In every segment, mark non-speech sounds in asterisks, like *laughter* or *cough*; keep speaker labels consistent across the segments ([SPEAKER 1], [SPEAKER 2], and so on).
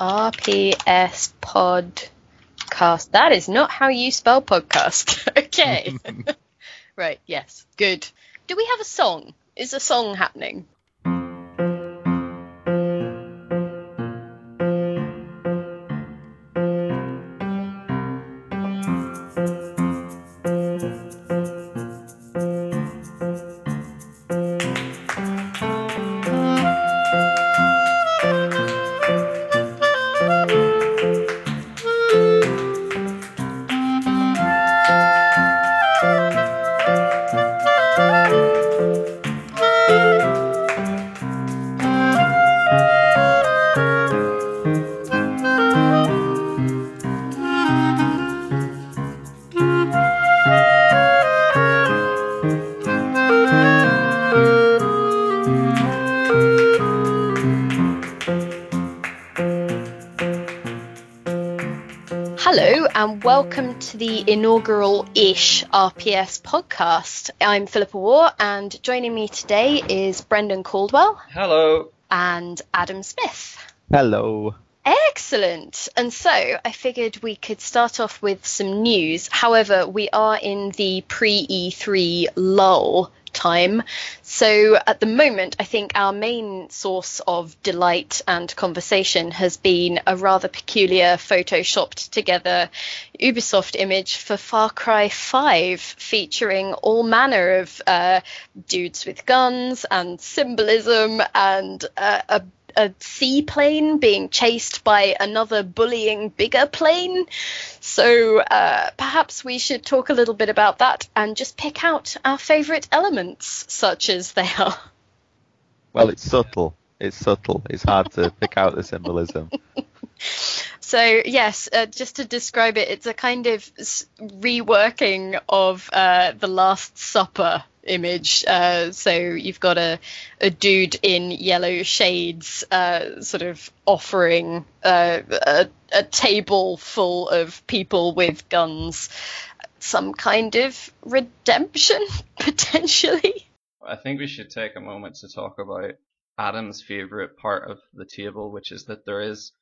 [SPEAKER 1] RPS podcast. That is not how you spell podcast. *laughs* okay. *laughs* right, yes. Good. Do we have a song? Is a song happening? Welcome to the inaugural ish RPS podcast. I'm Philippa Warr and joining me today is Brendan Caldwell
[SPEAKER 2] Hello.
[SPEAKER 1] and Adam Smith.
[SPEAKER 3] Hello.
[SPEAKER 1] Excellent. And so I figured we could start off with some news. However, we are in the pre E3 lull time. So at the moment, I think our main source of delight and conversation has been a rather peculiar photoshopped together Ubisoft image for Far Cry 5 featuring all manner of uh, dudes with guns and symbolism and uh, a a seaplane being chased by another bullying bigger plane. So uh, perhaps we should talk a little bit about that and just pick out our favourite elements, such as they are.
[SPEAKER 3] Well, it's subtle. It's subtle. It's hard to pick out the symbolism. *laughs*
[SPEAKER 1] So yes, uh, just to describe it, it's a kind of reworking of uh, the Last Supper image. Uh, so you've got a, a dude in yellow shades, uh, sort of offering uh, a, a table full of people with guns, some kind of redemption *laughs* potentially.
[SPEAKER 2] I think we should take a moment to talk about Adam's favorite part of the table, which is that there is,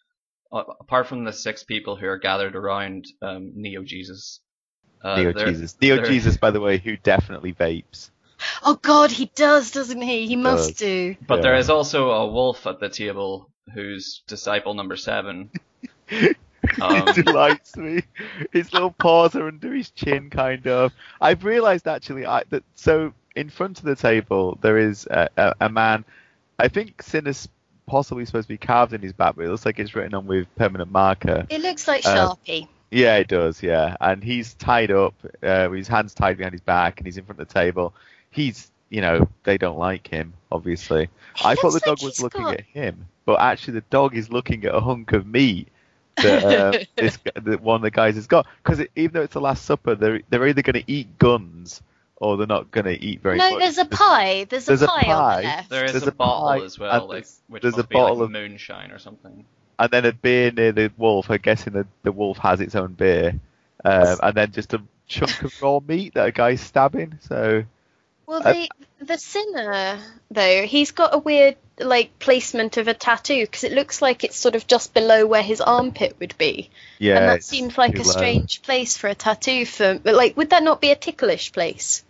[SPEAKER 2] apart from the six people who are gathered around um, Neo Jesus. Uh,
[SPEAKER 3] Neo
[SPEAKER 2] there-
[SPEAKER 3] Jesus. Neo
[SPEAKER 2] there-
[SPEAKER 3] Jesus, by the way, who definitely vapes.
[SPEAKER 1] Oh God, he does, doesn't he? He must
[SPEAKER 3] Does.
[SPEAKER 1] do.
[SPEAKER 2] But there
[SPEAKER 3] Yeah.
[SPEAKER 2] is also a wolf at the table who's disciple number seven. *laughs* Um,
[SPEAKER 3] it delights me. His little paws are under his chin, kind of. I've realised actually I, that so in front of the table there is a, a, a man. I think sin is possibly supposed to be carved in his back, but it looks like it's written on with permanent marker.
[SPEAKER 1] It looks like
[SPEAKER 3] Uh,
[SPEAKER 1] Sharpie.
[SPEAKER 3] Yeah, it does. Yeah, and he's tied up, uh, with his hands tied behind his back, and he's in front of the table. He's, you know, they don't like him, obviously.
[SPEAKER 1] He
[SPEAKER 3] I thought the dog
[SPEAKER 1] like
[SPEAKER 3] was looking
[SPEAKER 1] got-
[SPEAKER 3] at him, but actually the dog is looking at a hunk of meat that uh, *laughs* this that one of the guys has got. Because even though it's the Last Supper, they're they're either going to eat guns or they're not going to eat very
[SPEAKER 1] No,
[SPEAKER 3] much.
[SPEAKER 1] No, there's a pie. There's,
[SPEAKER 3] There's
[SPEAKER 1] a
[SPEAKER 3] a
[SPEAKER 1] pie, on the left.
[SPEAKER 2] there is
[SPEAKER 3] There's
[SPEAKER 2] a,
[SPEAKER 3] a
[SPEAKER 2] bottle
[SPEAKER 3] pie,
[SPEAKER 2] as well, like
[SPEAKER 3] there's-
[SPEAKER 2] which
[SPEAKER 3] there's a
[SPEAKER 2] must be
[SPEAKER 3] bottle
[SPEAKER 2] like
[SPEAKER 3] of-
[SPEAKER 2] moonshine or something.
[SPEAKER 3] And then a beer near the wolf. I'm guessing that the wolf has its own beer, um, and then just a chunk of raw meat that a guy's stabbing. So
[SPEAKER 1] Well,
[SPEAKER 3] Uh,
[SPEAKER 1] the the sinner though, he's got a weird like placement of a tattoo because it looks like it's sort of just below where his armpit would be,
[SPEAKER 3] yeah,
[SPEAKER 1] and that seems like a
[SPEAKER 3] low.
[SPEAKER 1] strange place for a tattoo. For but like, would that not be a ticklish place?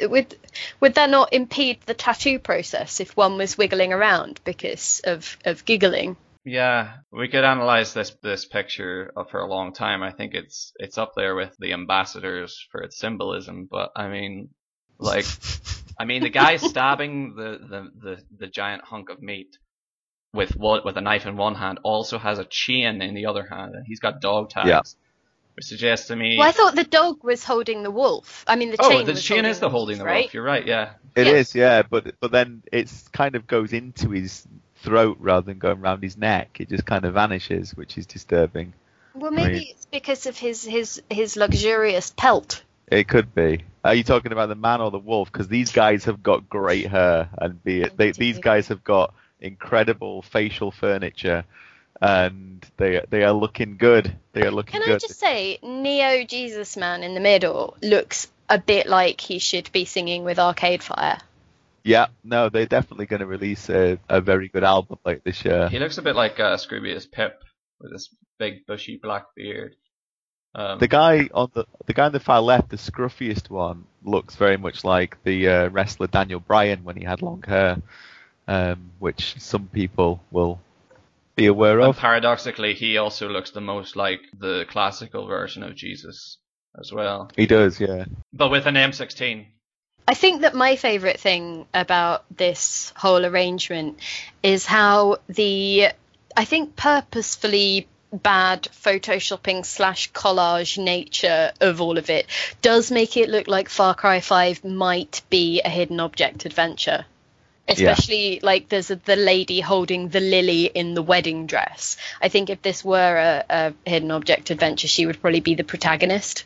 [SPEAKER 1] Would would that not impede the tattoo process if one was wiggling around because of of giggling?
[SPEAKER 2] Yeah, we could analyze this this picture uh, for a long time. I think it's it's up there with the ambassadors for its symbolism. But I mean, like, *laughs* I mean, the guy stabbing the, the, the, the giant hunk of meat with what with a knife in one hand also has a chain in the other hand, and he's got dog tags,
[SPEAKER 3] Yeah.
[SPEAKER 2] which suggests to me.
[SPEAKER 1] Well, I thought the dog was holding the wolf. I mean, the
[SPEAKER 2] oh,
[SPEAKER 1] chain.
[SPEAKER 2] the
[SPEAKER 1] was
[SPEAKER 2] chain is the
[SPEAKER 1] wolf,
[SPEAKER 2] holding the
[SPEAKER 1] right?
[SPEAKER 2] wolf. You're right. Yeah.
[SPEAKER 3] It
[SPEAKER 1] Yes.
[SPEAKER 3] is, yeah, but but then it's kind of goes into his throat rather than going around his neck. It just kind of vanishes, which is disturbing.
[SPEAKER 1] Well, maybe
[SPEAKER 3] Right.
[SPEAKER 1] it's because of his his his luxurious pelt.
[SPEAKER 3] It could be. Are you talking about the man or the wolf? Because these guys have got great hair, and be it, they, these guys have got incredible facial furniture, and they they are looking good. They are looking
[SPEAKER 1] Can I just say, Neo Jesus Man in the middle looks a bit like he should be singing with Arcade Fire.
[SPEAKER 3] Yeah, no, they're definitely going to release a, a very good album like this year.
[SPEAKER 2] He looks a bit like uh, Scroobius Pip with this big bushy black beard. Um,
[SPEAKER 3] The guy on the the guy on the far left, the scruffiest one, looks very much like the uh, wrestler Daniel Bryan when he had long hair, um, which some people will be aware of.
[SPEAKER 2] paradoxically, he also looks the most like the classical version of Jesus as well,
[SPEAKER 3] He does, yeah.
[SPEAKER 2] but with an M16.
[SPEAKER 1] I think that my favourite thing about this whole arrangement is how the, I think purposefully bad photoshopping slash collage nature of all of it does make it look like Far Cry 5 might be a hidden object adventure. Especially like there's a, the lady holding the lily in the wedding dress. I think if this were a, a hidden object adventure, she would probably be the protagonist.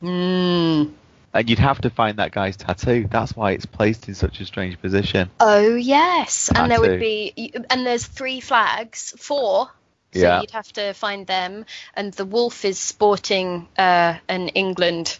[SPEAKER 1] Mm.
[SPEAKER 3] And you'd have to find that guy's tattoo. That's why it's placed in such a strange position.
[SPEAKER 1] Oh yes, and there would be, and there's three flags, four. So
[SPEAKER 3] Yeah.
[SPEAKER 1] you'd have to find them, and the wolf is sporting uh, an England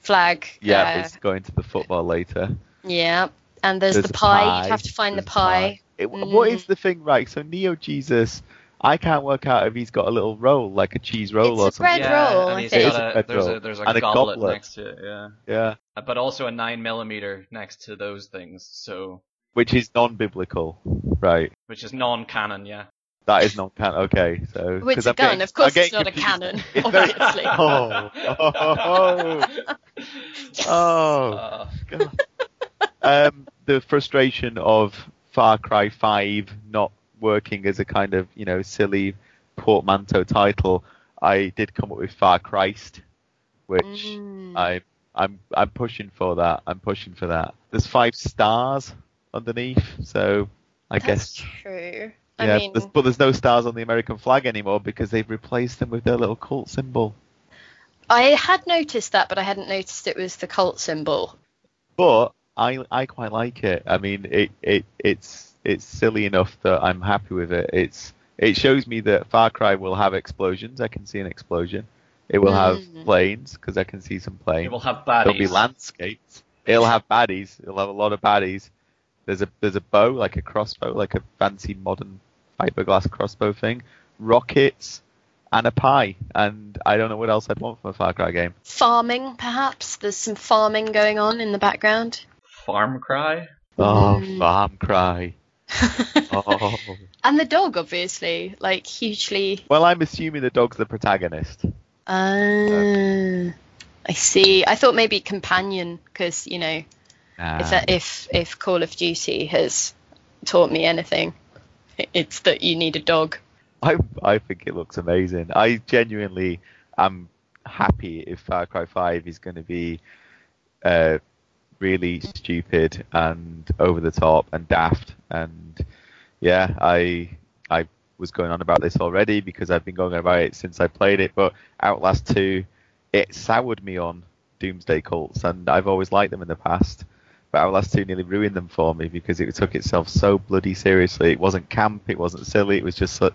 [SPEAKER 1] flag.
[SPEAKER 3] Yeah,
[SPEAKER 1] uh,
[SPEAKER 3] it's going to the football later.
[SPEAKER 1] yeah. And there's,
[SPEAKER 3] There's
[SPEAKER 1] the
[SPEAKER 3] a
[SPEAKER 1] pie. You'd have to find
[SPEAKER 3] There's
[SPEAKER 1] the pie.
[SPEAKER 3] It,
[SPEAKER 1] Mm.
[SPEAKER 3] is the thing, right? So Neo Jesus, I can't work out if he's got a little roll, like a cheese roll
[SPEAKER 1] It's
[SPEAKER 3] or
[SPEAKER 1] a
[SPEAKER 3] something.
[SPEAKER 1] bread roll,
[SPEAKER 2] and
[SPEAKER 1] I
[SPEAKER 2] he's
[SPEAKER 1] think.
[SPEAKER 3] It is
[SPEAKER 2] got
[SPEAKER 3] a
[SPEAKER 2] a,
[SPEAKER 3] bread
[SPEAKER 2] there's
[SPEAKER 3] roll.
[SPEAKER 2] a there's a
[SPEAKER 3] And a
[SPEAKER 2] goblet,
[SPEAKER 3] goblet.
[SPEAKER 2] next to it, yeah,
[SPEAKER 3] Yeah,
[SPEAKER 2] but also a nine millimeter next to those things, so
[SPEAKER 3] which is non-biblical, right?
[SPEAKER 2] which is non-canon, yeah.
[SPEAKER 3] That is non-canon. Okay, so
[SPEAKER 1] which it's
[SPEAKER 3] 'cause
[SPEAKER 1] a
[SPEAKER 3] I'm
[SPEAKER 1] gun.
[SPEAKER 3] getting-
[SPEAKER 1] Of course it's
[SPEAKER 3] getting
[SPEAKER 1] not a
[SPEAKER 3] confused.
[SPEAKER 1] cannon,
[SPEAKER 3] It's *laughs*
[SPEAKER 1] obviously. *laughs*
[SPEAKER 3] oh, *laughs* oh, oh, oh,
[SPEAKER 2] Uh,
[SPEAKER 3] God. um, the frustration of Far Cry 5 not working as a kind of, you know, silly portmanteau title, I did come up with Far Christ, which
[SPEAKER 1] Mm.
[SPEAKER 3] I I'm I'm pushing for that. I'm pushing for that. There's five stars underneath, so I
[SPEAKER 1] That's
[SPEAKER 3] guess
[SPEAKER 1] true.
[SPEAKER 3] yeah.
[SPEAKER 1] I mean,
[SPEAKER 3] there's, but there's no stars on the American flag anymore because they've replaced them with their little cult symbol.
[SPEAKER 1] I had noticed that, but I hadn't noticed it was the cult symbol.
[SPEAKER 3] But I I quite like it. I mean, it, it it's it's silly enough that I'm happy with it. It's it shows me that Far Cry will have explosions. I can see an explosion. It will have
[SPEAKER 1] Mm.
[SPEAKER 3] planes because I can see some planes.
[SPEAKER 2] it will have baddies.
[SPEAKER 3] There'll be landscapes. It'll have baddies. It'll have a lot of baddies. There's a there's a bow like a crossbow, like a fancy modern fiberglass crossbow thing. Rockets and a pie. And I don't know what else I'd want from a Far Cry game.
[SPEAKER 1] Farming, perhaps. There's some farming going on in the background.
[SPEAKER 2] Farm Cry.
[SPEAKER 3] Oh,
[SPEAKER 1] Mm.
[SPEAKER 3] farm cry. Oh. *laughs*
[SPEAKER 1] and the dog, obviously, like hugely.
[SPEAKER 3] Well, I'm assuming the dog's the protagonist.
[SPEAKER 1] Ah, I see. I thought maybe companion, because you know,
[SPEAKER 3] Nah.
[SPEAKER 1] if that, if if Call of Duty has taught me anything, it's that you need a dog.
[SPEAKER 3] I I think it looks amazing. I genuinely am happy if Far Cry 5 is going to be uh, really stupid and over the top and daft. And yeah, I I was going on about this already because I've been going on about it since I played it. But Outlast 2, it soured me on Doomsday cults, and I've always liked them in the past. But Outlast 2 nearly ruined them for me because it took itself so bloody seriously. It wasn't camp, it wasn't silly, it was just so,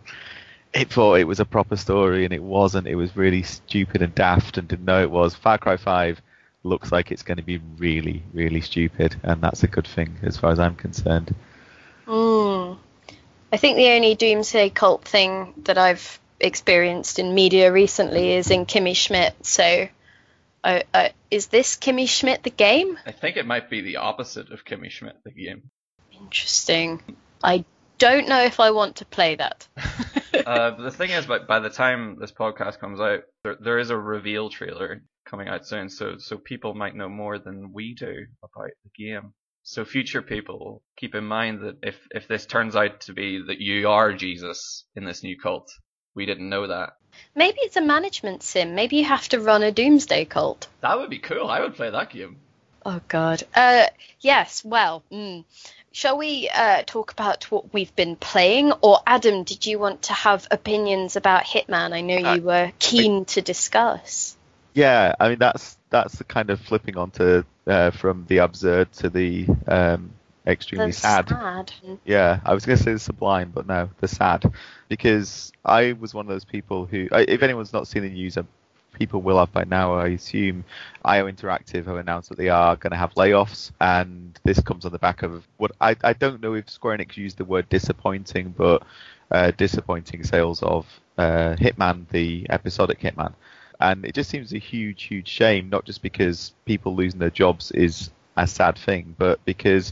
[SPEAKER 3] it thought it was a proper story and it wasn't. It was really stupid and daft and didn't know it was. Far Cry 5 looks like it's going to be really, really stupid, and that's a good thing as far as I'm concerned.
[SPEAKER 1] Mm. I think the only Doomsday cult thing that I've experienced in media recently is in Kimmy Schmidt. So, uh, uh, is this Kimmy Schmidt the game?
[SPEAKER 2] I think it might be the opposite of Kimmy Schmidt, the game.
[SPEAKER 1] Interesting. I don't know if I want to play that. *laughs*
[SPEAKER 2] uh, the thing is, by, by the time this podcast comes out, there, there is a reveal trailer coming out soon, so so people might know more than we do about the game. So future people, keep in mind that if if this turns out to be that you are Jesus in this new cult, we didn't know that.
[SPEAKER 1] Maybe it's a management sim. Maybe you have to run a Doomsday cult.
[SPEAKER 2] That would be cool. I would play that game.
[SPEAKER 1] Oh God. Uh, yes. Well, mm. shall we uh, talk about what we've been playing? Or Adam, did you want to have opinions about Hitman? I know
[SPEAKER 3] Uh,
[SPEAKER 1] you were keen to discuss.
[SPEAKER 3] Yeah, I mean that's that's the kind of flipping onto uh, from the absurd to the um, extremely
[SPEAKER 1] The
[SPEAKER 3] sad.
[SPEAKER 1] sad.
[SPEAKER 3] Yeah, I was going to say the sublime, but no, the sad. Because I was one of those people who, I- if anyone's not seen the news, uh, people will have by now, I assume. IO Interactive have announced that they are going to have layoffs, and this comes on the back of what I, I don't know if Square Enix used the word disappointing, but uh, disappointing sales of uh, Hitman, the episodic Hitman, and it just seems a huge, huge shame. Not just because people losing their jobs is a sad thing, but because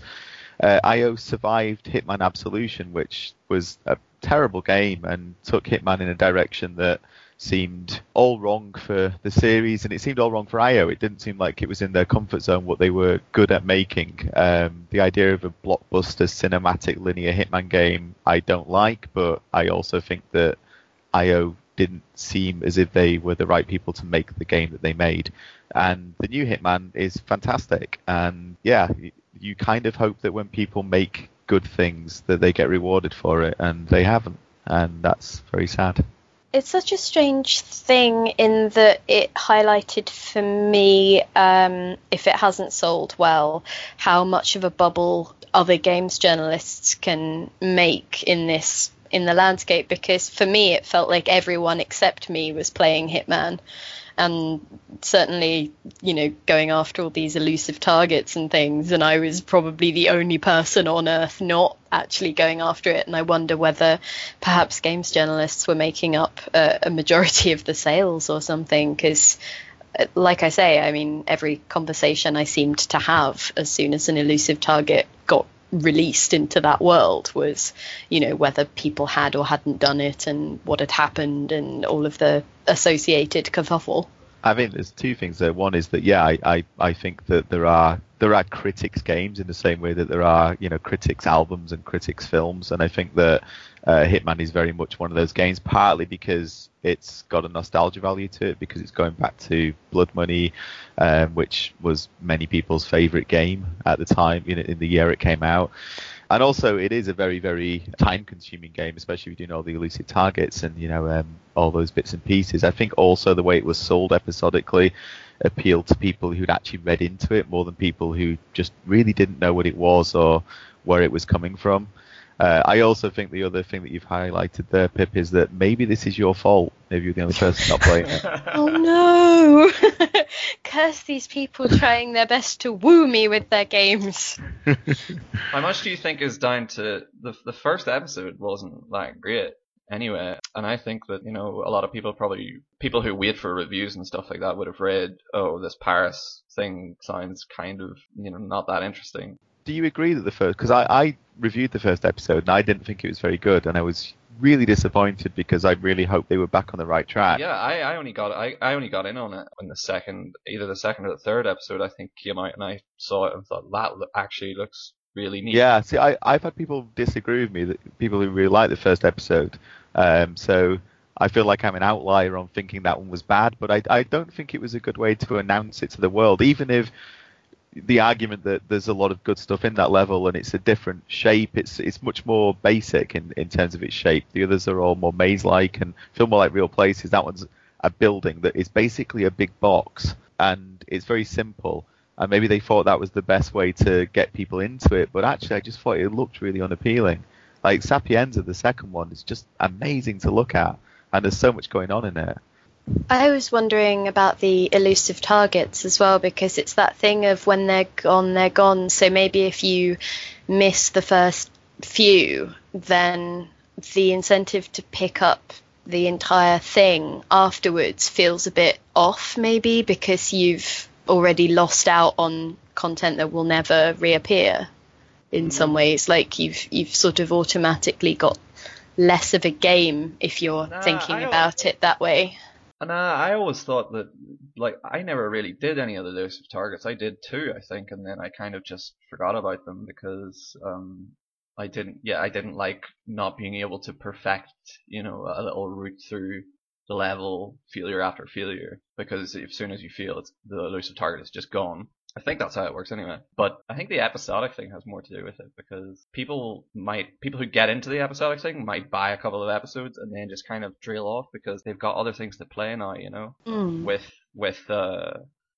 [SPEAKER 3] uh, IO survived Hitman Absolution, which was a terrible game and took Hitman in a direction that seemed all wrong for the series, and it seemed all wrong for IO. It didn't seem like it was in their comfort zone what they were good at making. Um, the idea of a blockbuster cinematic linear Hitman game, I don't like, but I also think that IO didn't seem as if they were the right people to make the game that they made. And the new Hitman is fantastic, and yeah, you kind of hope that when people make good things that they get rewarded for it, and they haven't, and that's very sad.
[SPEAKER 1] It's such a strange thing in that it highlighted for me, um, if it hasn't sold well, how much of a bubble other games journalists can make in this in the landscape. Because for me, it felt like everyone except me was playing Hitman, and certainly, you know, going after all these elusive targets and things. And I was probably the only person on earth not actually going after it. And I wonder whether perhaps games journalists were making up a, majority of the sales or something. Because, uh, like I say, I mean, every conversation I seemed to have as soon as an elusive target got released into that world was, you know, whether people had or hadn't done it and what had happened and all of the associated kerfuffle.
[SPEAKER 3] I mean, there's two things there. One is that yeah, I, I, I think that there are there are critics games in the same way that there are you know critics albums and critics films, and I think that uh, Hitman is very much one of those games. Partly because it's got a nostalgia value to it because it's going back to Blood Money, um, which was many people's favorite game at the time in, in the year it came out and also it is a very very time consuming game especially if you're doing all the elusive targets and you know um, all those bits and pieces. I think also the way it was sold episodically appealed to people who'd actually read into it more than people who just really didn't know what it was or where it was coming from uh, I also think the other thing that you've highlighted there, Pip, is that maybe this is your fault. Maybe you're the only person not playing it. *laughs*
[SPEAKER 1] oh no! *laughs* Curse these people trying their best to woo me with their games.
[SPEAKER 2] How much do you think is down to the the first episode wasn't that great anyway, and I think that you know a lot of people probably people who wait for reviews and stuff like that would have read, oh, this Paris thing sounds kind of you know not that interesting
[SPEAKER 3] do you agree that the first? Because I, I reviewed the first episode and I didn't think it was very good, and I was really disappointed because I really hoped they were back on the right track.
[SPEAKER 2] Yeah, I, I only got I, I only got in on it when the second, either the second or the third episode, I think came out, and I saw it and thought that actually looks really neat.
[SPEAKER 3] Yeah, see, I I've had people disagree with me, that people who really like the first episode. Um, so I feel like I'm an outlier on thinking that one was bad, but I I don't think it was a good way to announce it to the world, even if the argument that there's a lot of good stuff in that level and it's a different shape. It's it's much more basic in, in terms of its shape. The others are all more maze like and feel more like real places. That one's a building that is basically a big box and it's very simple. And maybe they thought that was the best way to get people into it, but actually I just thought it looked really unappealing. Like Sapienza, the second one, is just amazing to look at, and there's so much going on in it.
[SPEAKER 1] I was wondering about the elusive targets as well because it's that thing of when they're gone, they're gone. So maybe if you miss the first few, then the incentive to pick up the entire thing afterwards feels a bit off, maybe because you've already lost out on content that will never reappear. In mm. some ways, like you've you've sort of automatically got less of a game if you're thinking about it that way.
[SPEAKER 2] And uh, I always thought that, like, I never really did any of the elusive targets. I did two, I think, and then I kind of just forgot about them because um, I didn't. Yeah, I didn't like not being able to perfect, you know, a little route through the level, failure after failure, because as soon as you fail, it's, the elusive target is just gone. I think that's how it works anyway. But I think the episodic thing has more to do with it because people might people who get into the episodic thing might buy a couple of episodes and then just kind of drill off because they've got other things to play now, you know.
[SPEAKER 1] Mm.
[SPEAKER 2] With with uh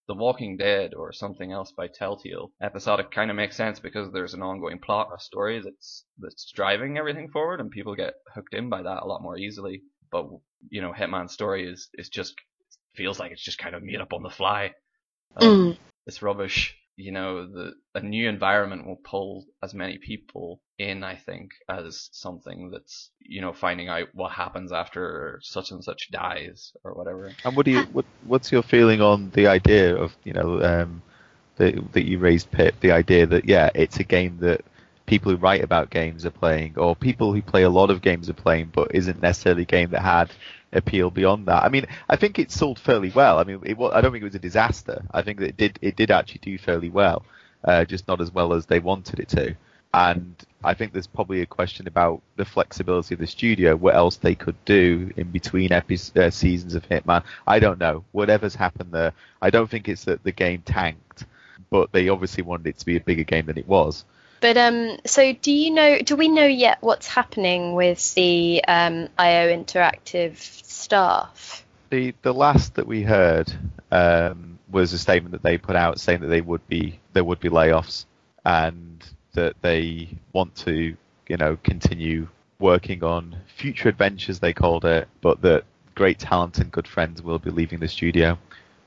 [SPEAKER 2] the Walking Dead or something else by Telltale. Episodic kind of makes sense because there's an ongoing plot, a story that's that's driving everything forward, and people get hooked in by that a lot more easily. But you know, Hitman's story is is just feels like it's just kind of made up on the fly.
[SPEAKER 1] Um, mm.
[SPEAKER 2] It's rubbish. you know, the a new environment will pull as many people in, I think, as something that's, you know, finding out what happens after such and such dies or whatever.
[SPEAKER 3] And what do you what what's your feeling on the idea of you know um, that that you raised Pip? The idea that yeah, it's a game that people who write about games are playing, or people who play a lot of games are playing, but isn't necessarily a game that had appeal beyond that. I mean, I think it sold fairly well. I mean, it, I don't think it was a disaster. I think that it did it did actually do fairly well, uh, just not as well as they wanted it to. And I think there's probably a question about the flexibility of the studio, what else they could do in between epi- uh, seasons of Hitman. I don't know. Whatever's happened there, I don't think it's that the game tanked, but they obviously wanted it to be a bigger game than it was.
[SPEAKER 1] But um, so do you know? Do we know yet what's happening with the um, IO Interactive staff?
[SPEAKER 3] The the last that we heard um, was a statement that they put out saying that they would be there would be layoffs and that they want to you know continue working on future adventures they called it, but that great talent and good friends will be leaving the studio.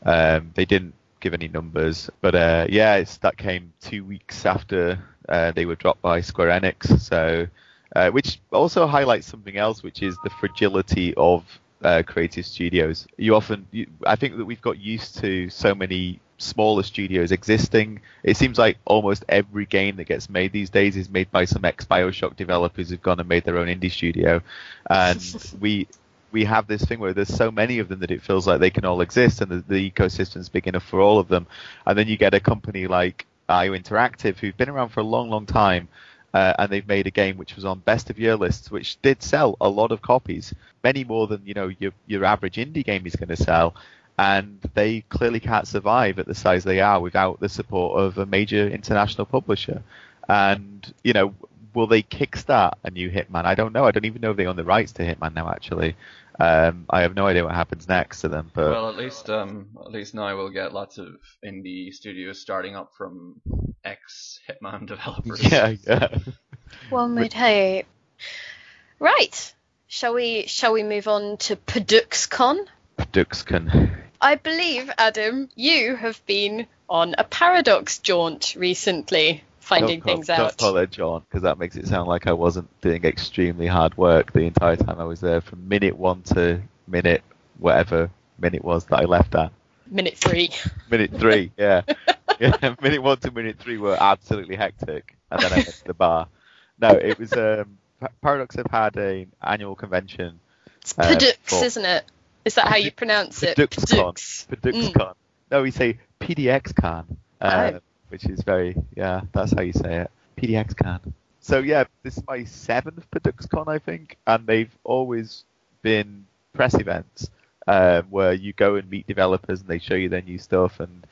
[SPEAKER 3] Um, they didn't give any numbers, but uh, yeah, that came two weeks after uh, they were dropped by Square Enix. So, uh, which also highlights something else, which is the fragility of uh, creative studios. You often, you, I think that we've got used to so many smaller studios existing. It seems like almost every game that gets made these days is made by some ex Bioshock developers who've gone and made their own indie studio, and *laughs* we. We have this thing where there's so many of them that it feels like they can all exist, and the, the ecosystem's big enough for all of them. And then you get a company like IO Interactive, who've been around for a long, long time, uh, and they've made a game which was on best of year lists, which did sell a lot of copies, many more than you know your your average indie game is going to sell. And they clearly can't survive at the size they are without the support of a major international publisher. And you know, will they kickstart a new Hitman? I don't know. I don't even know if they own the rights to Hitman now. Actually, um, I have no idea what happens next to them. But
[SPEAKER 2] well, at least um, at least now we'll get lots of indie studios starting up from ex Hitman *laughs* developers.
[SPEAKER 3] Yeah, yeah.
[SPEAKER 1] One would hope. Right. Shall we shall we move on to PaduxCon?
[SPEAKER 3] PaduxCon.
[SPEAKER 1] I believe, Adam, you have been on a paradox jaunt recently finding
[SPEAKER 3] don't call,
[SPEAKER 1] things
[SPEAKER 3] don't
[SPEAKER 1] out.
[SPEAKER 3] call it John because that makes it sound like I wasn't doing extremely hard work the entire time I was there, from minute one to minute whatever minute was that I left at.
[SPEAKER 1] Minute three.
[SPEAKER 3] Minute three, *laughs* yeah. yeah. *laughs* Minute one to minute three were absolutely hectic, and then I went to the bar. No, it was um, Paradox have had an annual convention.
[SPEAKER 1] It's Padux,
[SPEAKER 3] for-
[SPEAKER 1] isn't it? Is that how you pronounce it?
[SPEAKER 3] PaduxCon.
[SPEAKER 1] Padux.
[SPEAKER 3] PaduxCon. No, we say PDXCon, uh,
[SPEAKER 1] Oh.
[SPEAKER 3] Which is very yeah, that's how you say it. PDXCon. So yeah, this is my seventh PaduxCon, I think, and they've always been press events um, where you go and meet developers and they show you their new stuff and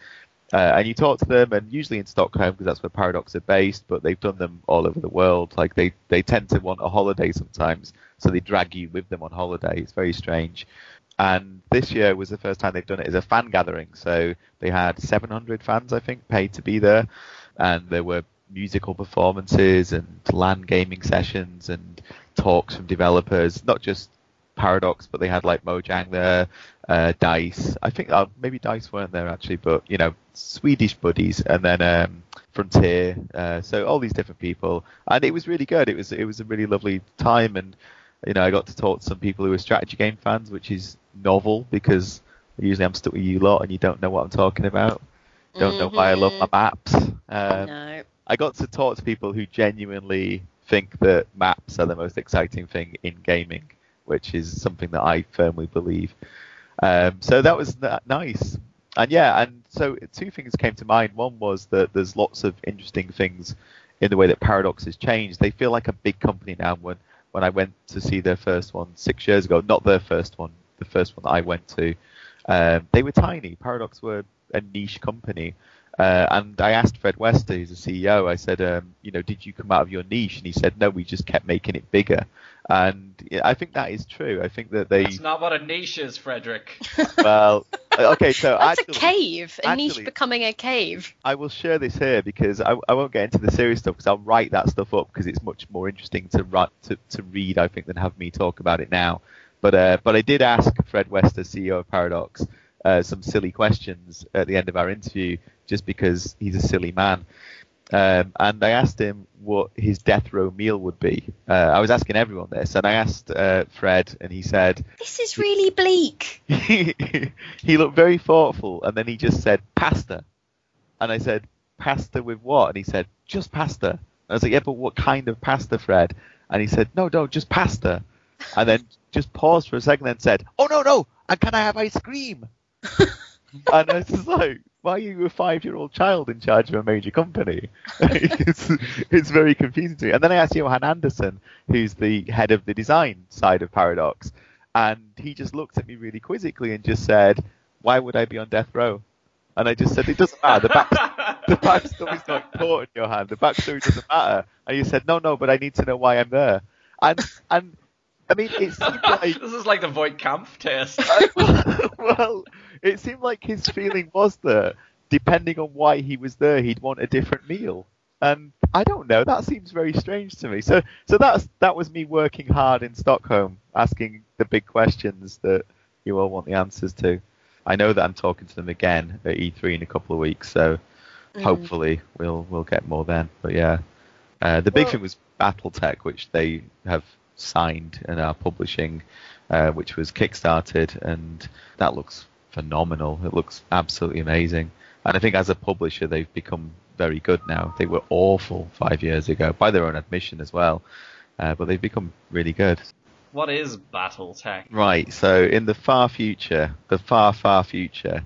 [SPEAKER 3] uh, and you talk to them, and usually in Stockholm because that's where Paradox are based, but they've done them all over the world. Like they they tend to want a holiday sometimes, so they drag you with them on holiday. It's very strange. And this year was the first time they've done it as a fan gathering. So they had 700 fans, I think, paid to be there, and there were musical performances and land gaming sessions and talks from developers, not just Paradox, but they had like Mojang there, uh, Dice. I think uh, maybe Dice weren't there actually, but you know, Swedish buddies, and then um, Frontier. Uh, so all these different people, and it was really good. It was it was a really lovely time, and you know, I got to talk to some people who are strategy game fans, which is novel because usually I'm stuck with you lot and you don't know what I'm talking about. Don't know why I love my maps. Um,
[SPEAKER 1] no.
[SPEAKER 3] I got to talk to people who genuinely think that maps are the most exciting thing in gaming, which is something that I firmly believe. Um, so that was n- nice. And yeah, and so two things came to mind. One was that there's lots of interesting things in the way that Paradox has changed. They feel like a big company now. When when I went to see their first one six years ago, not their first one, the first one that I went to, um, they were tiny. Paradox were a niche company. Uh, and I asked Fred Wester, who's the CEO, I said, um, you know, did you come out of your niche? And he said, no, we just kept making it bigger. And yeah, I think that is true. I think that they,
[SPEAKER 2] That's not what a niche is, Frederick. *laughs*
[SPEAKER 3] well, okay, so
[SPEAKER 1] That's
[SPEAKER 3] actually,
[SPEAKER 1] a cave. A niche becoming a cave.
[SPEAKER 3] I will share this here because I, I won't get into the serious stuff because I'll write that stuff up because it's much more interesting to write to, to read I think than have me talk about it now. But uh, but I did ask Fred Wester, CEO of Paradox, uh, some silly questions at the end of our interview, just because he's a silly man. Um, and I asked him what his death row meal would be. Uh, I was asking everyone this, and I asked uh, Fred, and he said
[SPEAKER 1] This is really bleak. *laughs*
[SPEAKER 3] he, looked very thoughtful, and then he just said pasta. And I said, pasta with what? And he said, just pasta. And I was like, yeah, but what kind of pasta, Fred? And he said, no, no, just pasta. And then just paused for a second and said, oh, no, no, and can I have ice cream? *laughs* and I was just like, why are you a five-year-old child in charge of a major company? *laughs* it's, it's very confusing to me. And then I asked Johan Andersson, who's the head of the design side of Paradox, and he just looked at me really quizzically and just said, why would I be on death row? And I just said, it doesn't matter. The, back, *laughs* the backstory's not important, Johan. The backstory doesn't matter. And you said, no, no, but I need to know why I'm there. And, and I mean, it seemed *laughs* like
[SPEAKER 2] this is like the Voight Kampff test. *laughs*
[SPEAKER 3] well, it seemed like his feeling was that depending on why he was there, he'd want a different meal. And I don't know. That seems very strange to me. So, so that's that was me working hard in Stockholm, asking the big questions that you all want the answers to. I know that I'm talking to them again at E3 in a couple of weeks, so
[SPEAKER 1] Mm.
[SPEAKER 3] hopefully we'll we'll get more then. But yeah, uh, the big
[SPEAKER 1] Well-
[SPEAKER 3] thing was BattleTech, which they have signed and are publishing, uh, which was kickstarted, and that looks phenomenal. It looks absolutely amazing, and I think as a publisher they've become very good now. They were awful five years ago, by their own admission as well, uh, but they've become really good.
[SPEAKER 2] What is BattleTech?
[SPEAKER 3] Right. So in the far future, the far far future,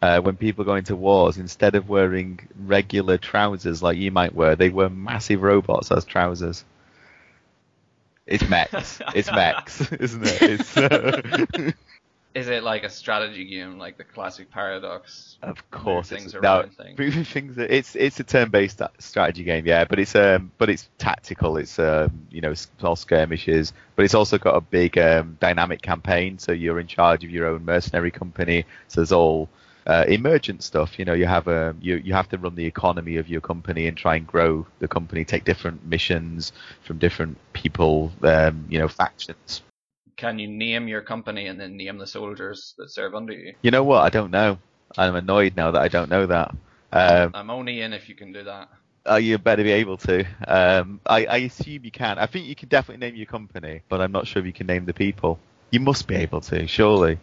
[SPEAKER 3] uh, when people go into wars, instead of wearing regular trousers like you might wear, they wear massive robots as trousers. It's mechs. It's mechs, *laughs* isn't it? It's, uh, *laughs*
[SPEAKER 2] Is it like a strategy game, like the classic Paradox?
[SPEAKER 3] of course,
[SPEAKER 2] things
[SPEAKER 3] it's,
[SPEAKER 2] around
[SPEAKER 3] no,
[SPEAKER 2] thing.
[SPEAKER 3] moving things. It's it's a turn-based strategy game, yeah, but it's um but it's tactical. It's um you know small skirmishes, but it's also got a big um, dynamic campaign. So you're in charge of your own mercenary company. So there's all uh, emergent stuff. You know, you have a you you have to run the economy of your company and try and grow the company. Take different missions from different people. Um, you know, factions.
[SPEAKER 2] Can you name your company and then name the soldiers that serve under you?
[SPEAKER 3] You know what? I don't know. I'm annoyed now that I don't know that. Um,
[SPEAKER 2] I'm only in if you can do that.
[SPEAKER 3] Oh, you better be able to. Um, I, I assume you can. I think you can definitely name your company, but I'm not sure if you can name the people. You must be able to, surely.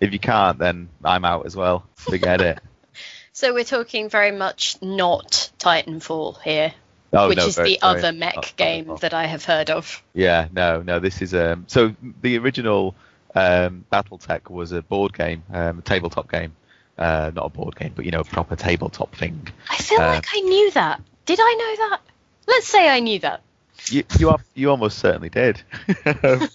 [SPEAKER 3] If you can't, then I'm out as well. Forget it. *laughs*
[SPEAKER 1] So we're talking very much not Titanfall here,
[SPEAKER 3] Oh,
[SPEAKER 1] which
[SPEAKER 3] no,
[SPEAKER 1] is
[SPEAKER 3] very-
[SPEAKER 1] the
[SPEAKER 3] very
[SPEAKER 1] other mech game that I have heard of.
[SPEAKER 3] Yeah, no, no. This is um. So the original um, BattleTech was a board game, um, a tabletop game. Uh, not a board game, but you know, a proper tabletop thing.
[SPEAKER 1] I feel
[SPEAKER 3] Uh,
[SPEAKER 1] like I knew that. Did I know that? Let's say I knew that.
[SPEAKER 3] You you, are, you almost certainly did. *laughs*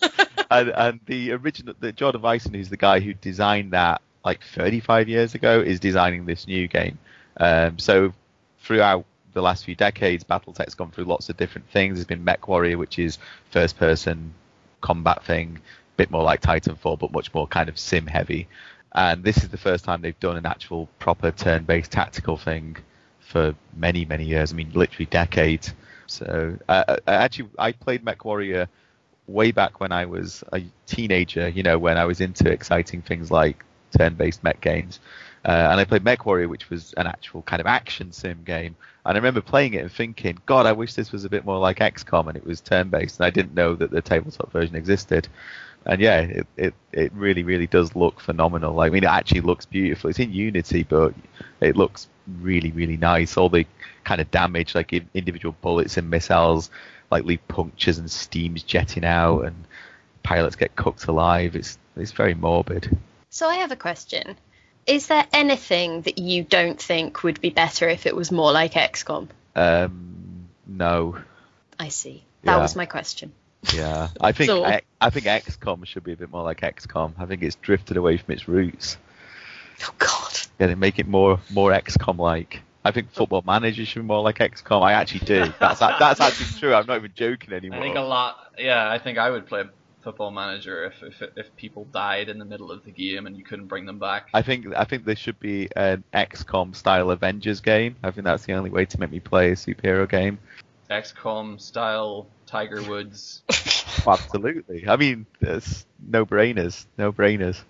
[SPEAKER 3] And, and the original, the Jordan Weisman, who's the guy who designed that like 35 years ago, is designing this new game. Um, so throughout the last few decades, BattleTech's gone through lots of different things. There's been MechWarrior, which is first-person combat thing, a bit more like Titanfall, but much more kind of sim heavy. And this is the first time they've done an actual proper turn-based tactical thing for many, many years. I mean, literally decades. So uh, I- actually, I played MechWarrior way back when I was a teenager. You know, when I was into exciting things like turn-based mech games. Uh, and I played MechWarrior, which was an actual kind of action sim game. And I remember playing it and thinking, God, I wish this was a bit more like XCOM and it was turn-based. And I didn't know that the tabletop version existed. And yeah, it, it, it really, really does look phenomenal. I mean, it actually looks beautiful. It's in Unity, but it looks really, really nice. All the kind of damage, like individual bullets and missiles, like leave punctures and steams jetting out, and pilots get cooked alive. It's it's very morbid.
[SPEAKER 1] So I have a question. Is there anything that you don't think would be better if it was more like XCOM?
[SPEAKER 3] Um, no,
[SPEAKER 1] I see. That
[SPEAKER 3] Yeah.
[SPEAKER 1] was my question.
[SPEAKER 3] yeah, I think *laughs*
[SPEAKER 1] So-
[SPEAKER 3] I, I think XCOM should be a bit more like XCOM. I think it's drifted away from its roots.
[SPEAKER 1] Oh God.
[SPEAKER 3] Yeah, they make it more more XCOM like. I think Football Manager should be more like XCOM. I actually do. That's that's actually *laughs* true. I'm not even joking anymore.
[SPEAKER 2] I think a lot. Yeah, I think I would play Football Manager if if if people died in the middle of the game and you couldn't bring them back.
[SPEAKER 3] I think I think there should be an XCOM style Avengers game. I think that's the only way to make me play a superhero game.
[SPEAKER 2] XCOM style Tiger Woods. *laughs*
[SPEAKER 3] Absolutely. I mean, there's no brainers, no brainers.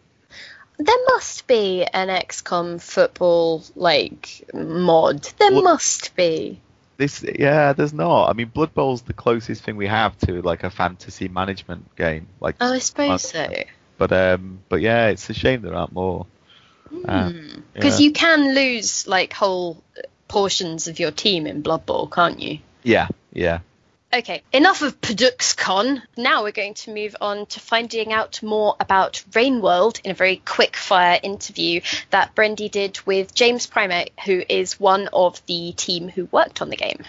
[SPEAKER 1] There must be an XCOM football like mod. There
[SPEAKER 3] What-
[SPEAKER 1] must be.
[SPEAKER 3] This, yeah, there's not. I mean, Blood Bowl's the closest thing we have to like a fantasy management game. Like,
[SPEAKER 1] Oh, I suppose so.
[SPEAKER 3] but um, but yeah, it's a shame there aren't more. Uh,
[SPEAKER 1] Because
[SPEAKER 3] yeah.
[SPEAKER 1] you can lose like whole portions of your team in Blood Bowl, can't you?
[SPEAKER 3] Yeah, yeah.
[SPEAKER 1] Okay, enough of PaduxCon. Now we're going to move on to finding out more about Rainworld in a very quick fire interview that Brendy did with James Primate, who is one of the team who worked on the game.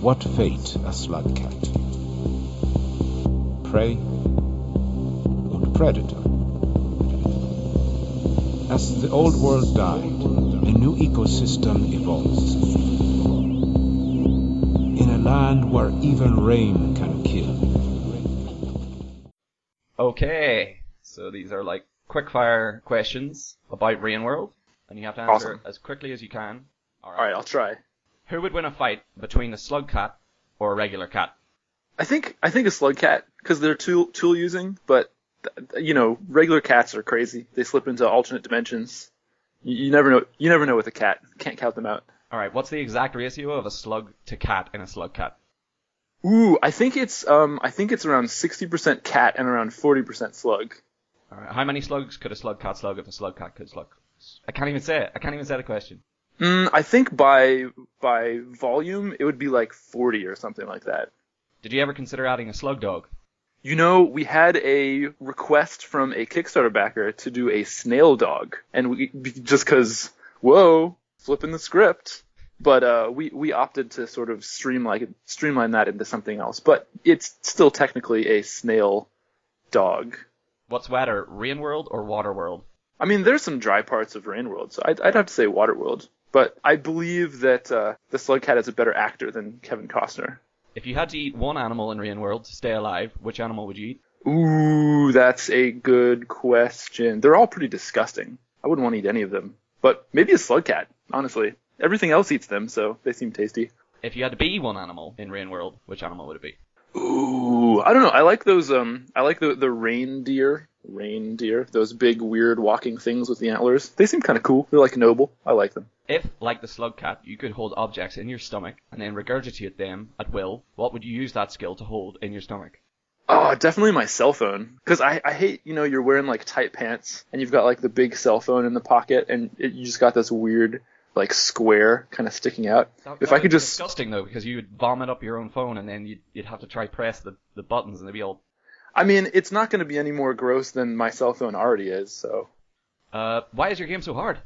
[SPEAKER 4] What fate a slugcat? Prey or predator? As the old world died, a new ecosystem evolves. In a land where even rain can kill.
[SPEAKER 2] Okay, so these are like quickfire questions about Rainworld, and you have to answer
[SPEAKER 5] Awesome.
[SPEAKER 2] as quickly as you can.
[SPEAKER 5] All right, I'll try.
[SPEAKER 2] Who would win a fight between a slug cat or a regular cat?
[SPEAKER 5] I think I think a slug cat because they're tool tool using, but you know regular cats are crazy. They slip into alternate dimensions. You, you never know. You never know with a cat. Can't count them out.
[SPEAKER 2] All right, what's the exact ratio of a slug to cat in a slug cat?
[SPEAKER 5] Ooh, I think it's um I think it's around 60% cat and around 40% slug.
[SPEAKER 2] All right, how many slugs could a slug cat slug if a slug cat could slug? I can't even say it. I can't even say the question.
[SPEAKER 5] Mm, I think by by volume it would be like 40 or something like that.
[SPEAKER 2] Did you ever consider adding a slug dog?
[SPEAKER 5] You know, we had a request from a Kickstarter backer to do a snail dog, and we just because whoa, flipping the script. But uh, we we opted to sort of streamline streamline that into something else. But it's still technically a snail dog.
[SPEAKER 2] What's wetter, Rainworld or Waterworld?
[SPEAKER 5] I mean, there's some dry parts of Rainworld, so I'd, I'd have to say Waterworld. But I believe that uh, the Slugcat is a better actor than Kevin Costner.
[SPEAKER 2] If you had to eat one animal in Rainworld to stay alive, which animal would you eat?
[SPEAKER 5] Ooh, that's a good question. They're all pretty disgusting. I wouldn't want to eat any of them. But maybe a slug cat, honestly. Everything else eats them, so they seem tasty.
[SPEAKER 2] If you had to be one animal in Rainworld, which animal would it be?
[SPEAKER 5] Ooh, I don't know. I like those. Um, I like the the reindeer. Reindeer. Those big, weird walking things with the antlers. They seem kind of cool. They're like noble. I like them.
[SPEAKER 2] If, like the slug cat, you could hold objects in your stomach and then regurgitate them at will, what would you use that skill to hold in your stomach?
[SPEAKER 5] Oh, definitely my cell phone. Because I, I hate, you know, you're wearing like tight pants and you've got like the big cell phone in the pocket and it, you just got this weird like square kind of sticking out.
[SPEAKER 2] That-
[SPEAKER 5] if
[SPEAKER 2] that
[SPEAKER 5] I could just
[SPEAKER 2] disgusting though, because you would vomit up your own phone and then you'd, you'd have to try press the, the buttons and they'd be all.
[SPEAKER 5] I mean, it's not going to be any more gross than my cell phone already is. So
[SPEAKER 2] Uh, why is your game so hard?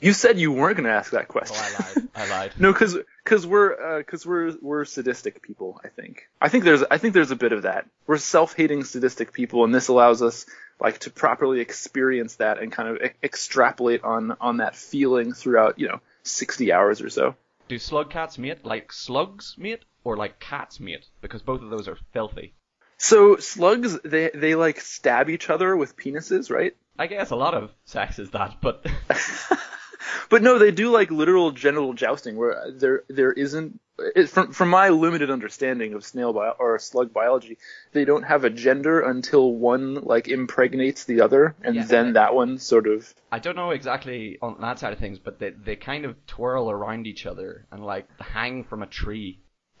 [SPEAKER 5] you said you weren't going to ask that
[SPEAKER 2] Oh,
[SPEAKER 5] question.
[SPEAKER 2] I lied. I *laughs* lied.
[SPEAKER 5] no, because because we're because we're we're sadistic people. I think I think there's I think there's a bit of that. We're self-hating sadistic people, and this allows us like to properly experience that and kind of e- extrapolate on on that feeling throughout you know 60 hours or so.
[SPEAKER 2] Do slug cats mate like slugs mate or like cats mate? Because both of those are filthy.
[SPEAKER 5] So slugs they they like stab each other with penises, right?
[SPEAKER 2] I guess a lot of sex is that, but *laughs*
[SPEAKER 5] But no, they do like literal genital jousting, where there there isn't. It, from from my limited understanding of snail bio, or slug biology, they don't have a gender until one like impregnates the other, and
[SPEAKER 2] Yeah.
[SPEAKER 5] then that one sort of.
[SPEAKER 2] I don't know exactly on that side of things, but they they kind of twirl around each other and like hang from a tree. *laughs*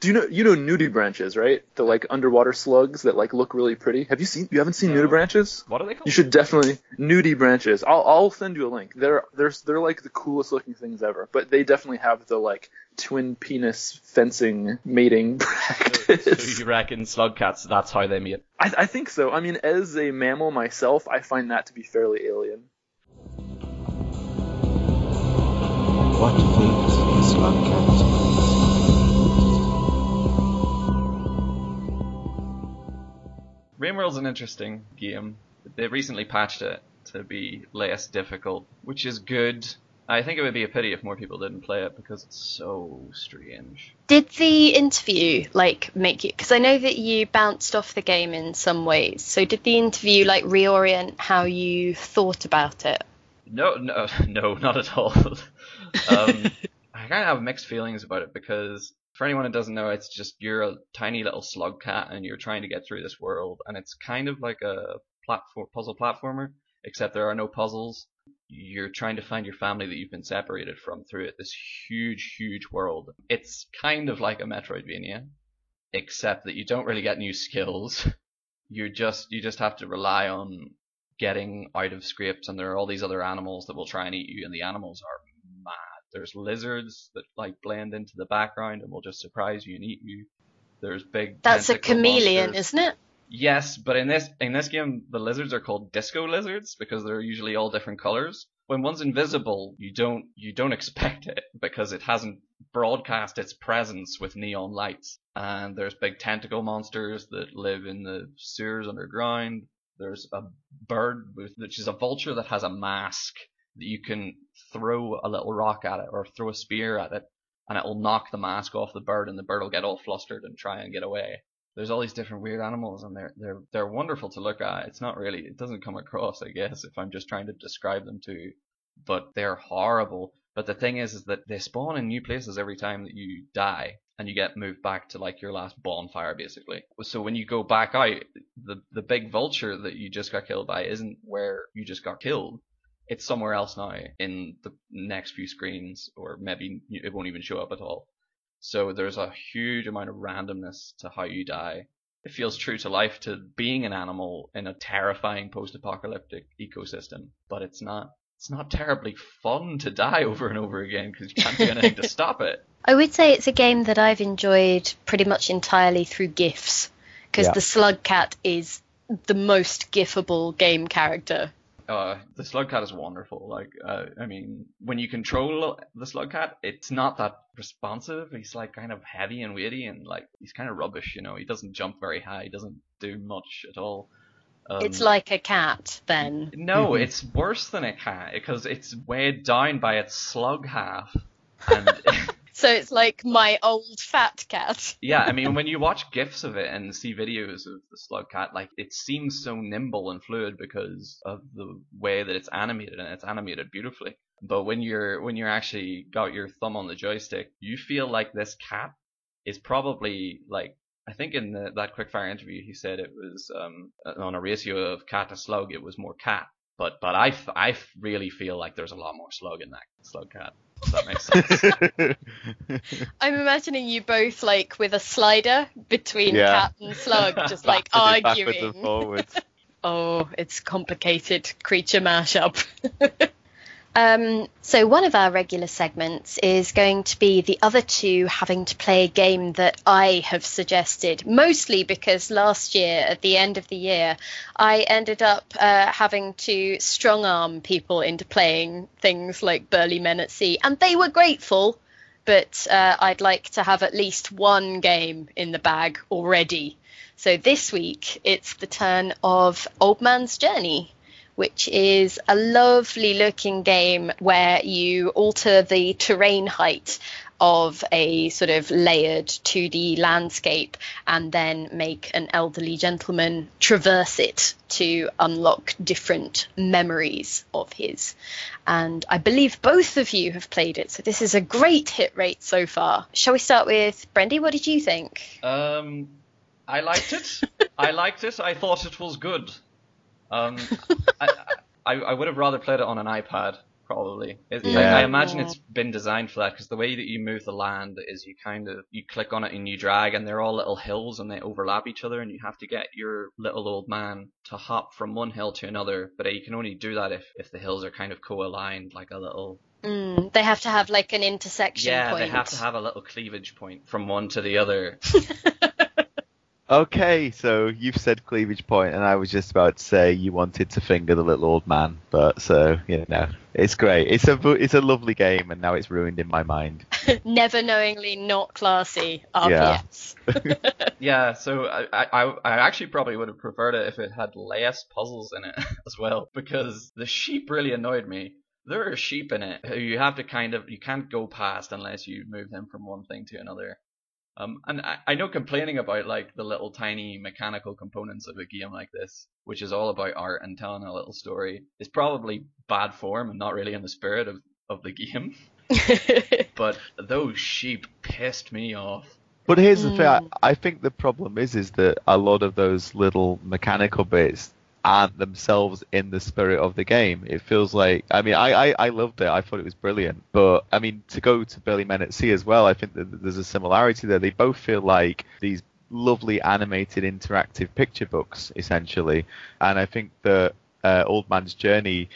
[SPEAKER 5] do you know you know nudibranches, right? The like underwater slugs that like look really pretty. Have you seen? You haven't seen
[SPEAKER 2] No.
[SPEAKER 5] nudibranches?
[SPEAKER 2] What are they called?
[SPEAKER 5] You should definitely nudibranches. I'll I'll send you a link. They're they're they're like the coolest looking things ever. But they definitely have the like twin penis fencing mating
[SPEAKER 2] So, *laughs*
[SPEAKER 5] practice.
[SPEAKER 2] so you reckon slug cats? That's how they mate.
[SPEAKER 5] I, I think so. I mean, as a mammal myself, I find that to be fairly alien.
[SPEAKER 4] What fate a slugcat?
[SPEAKER 2] Rainworld's an interesting game. They recently patched it to be less difficult, which is good. I think it would be a pity if more people didn't play it because it's so strange.
[SPEAKER 1] Did the interview like make you? Because I know that you bounced off the game in some ways. So did the interview like reorient how you thought about it?
[SPEAKER 2] No, no, *laughs* no, not at all. *laughs* um, *laughs* I kind of have mixed feelings about it because for anyone who doesn't know, it's just you're a tiny little slug cat and you're trying to get through this world, and it's kind of like a platform puzzle platformer, except there are no puzzles. You're trying to find your family that you've been separated from through it. This huge, huge world. It's kind of like a Metroidvania, except that you don't really get new skills. *laughs* You just you just have to rely on getting out of scrapes, and there are all these other animals that will try and eat you, and the animals are. There's lizards that like blend into the background and will just surprise you and eat you. There's big.
[SPEAKER 1] That's a chameleon,
[SPEAKER 2] monsters.
[SPEAKER 1] isn't it?
[SPEAKER 2] Yes, but in this in this game, the lizards are called disco lizards because they're usually all different colors. When one's invisible, you don't you don't *laughs* expect it because it hasn't broadcast its presence with neon lights. And there's big tentacle monsters that live in the sewers underground. There's a bird with, which is a vulture that has a mask that you can throw a little rock at it or throw a spear at it, and it will knock the mask off the bird, and the bird will get all flustered and try and get away there's all these different weird animals and they're they're they're wonderful to look at. It's not really it doesn't come across, I guess, if I'm just trying to describe them to you. But they're horrible. But the thing is is that they spawn in new places every time that you die and you get moved back to like your last bonfire basically. So when you go back out, the the big vulture that you just got killed by isn't where you just got killed. It's somewhere else now in the next few screens or maybe it won't even show up at all. So there's a huge amount of randomness to how you die. It feels true to life to being an animal in a terrifying post-apocalyptic ecosystem, but it's not. It's not terribly fun to die *laughs* over and over again because you can't do anything to stop it. *laughs*
[SPEAKER 1] I would say it's a game that I've enjoyed pretty much entirely through GIFs because
[SPEAKER 3] Yeah.
[SPEAKER 1] the Slug Cat is the most gifable game character.
[SPEAKER 2] Uh, the slug cat is wonderful. Like, uh, I mean, when you control the slug cat, it's not that responsive. He's like kind of heavy and weighty, and like he's kind of rubbish. You know, he doesn't jump very high. He doesn't do much at all. Um,
[SPEAKER 1] it's like a cat then.
[SPEAKER 2] No,
[SPEAKER 3] Mhm.
[SPEAKER 2] it's worse than a cat because it's weighed down by its slug half. And *laughs*
[SPEAKER 1] So it's like my old fat cat. *laughs*
[SPEAKER 2] yeah, I mean, when you watch gifs of it and see videos of the slug cat, like it seems so nimble and fluid because of the way that it's animated, and it's animated beautifully. But when you're when you're actually got your thumb on the joystick, you feel like this cat is probably like I think in the, that quickfire interview he said it was um, on a ratio of cat to slug, it was more cat. But but I, f- I f- really feel like there's a lot more slug in that slug cat. If that makes *laughs* sense.
[SPEAKER 1] I'm imagining you both like with a slider between
[SPEAKER 3] Yeah.
[SPEAKER 1] cat and slug, *laughs* just like
[SPEAKER 3] Backwards backwards
[SPEAKER 1] arguing.
[SPEAKER 3] and forwards. *laughs*
[SPEAKER 1] Oh, it's complicated creature mashup. Um, so one of our regular segments is going to be the other two having to play a game that I have suggested, mostly because last year at the end of the year I ended up uh, having to strong arm people into playing things like Burly Men at Sea, and they were grateful. But uh, I'd like to have at least one game in the bag already. So this week it's the turn of Old Man's Journey, which is a lovely looking game where you alter the terrain height of a sort of layered 2D landscape and then make an elderly gentleman traverse it to unlock different memories of his. And I believe both of you have played it, so this is a great hit rate so far. Shall we start with Brendy? What did you think?
[SPEAKER 2] Um, I liked it. *laughs* I liked it. I thought it was good. Um, I, I, I would have rather played it on an iPad, probably. It, I-
[SPEAKER 3] Yeah.
[SPEAKER 2] I, imagine it's been designed for that because the way that you move the land is you kind of you click on it and you drag, and they're all little hills and they overlap each other, and you have to get your little old man to hop from one hill to another. But you can only do that if if the hills are kind of co-aligned, like a little
[SPEAKER 1] Mm, they have to have like an intersection
[SPEAKER 2] yeah,
[SPEAKER 1] point.
[SPEAKER 2] they have to have a little cleavage point from one to the other. *laughs*
[SPEAKER 3] Okay, so you've said cleavage point, and I was just about to say you wanted to finger the little old man, but so you know, it's great. It's a it's a lovely game, and now it's ruined in my mind. *laughs*
[SPEAKER 1] Never knowingly not classy.
[SPEAKER 3] Yeah.
[SPEAKER 1] RPS. *laughs* *laughs*
[SPEAKER 2] Yeah, so I, I I actually probably would have preferred it if it had less puzzles in it as well, because the sheep really annoyed me. There are sheep in it who you have to kind of you can't go past unless you move them from one thing to another. Um, and I, I know complaining about like the little tiny mechanical components of a game like this, which is all about art and telling a little story, is probably bad form and not really in the spirit of, of the game. *laughs* but those sheep pissed me off.
[SPEAKER 3] But here's the thing:
[SPEAKER 1] Mm.
[SPEAKER 3] I, I think the problem is is that a lot of those little mechanical bits aren't themselves in the spirit of the game. It feels like I mean I, I, I loved it. I thought it was brilliant. But I mean to go to Burly Men at Sea as well, I think that there's a similarity there. They both feel like these lovely animated interactive picture books essentially, and I think that uh, Old Man's Journey.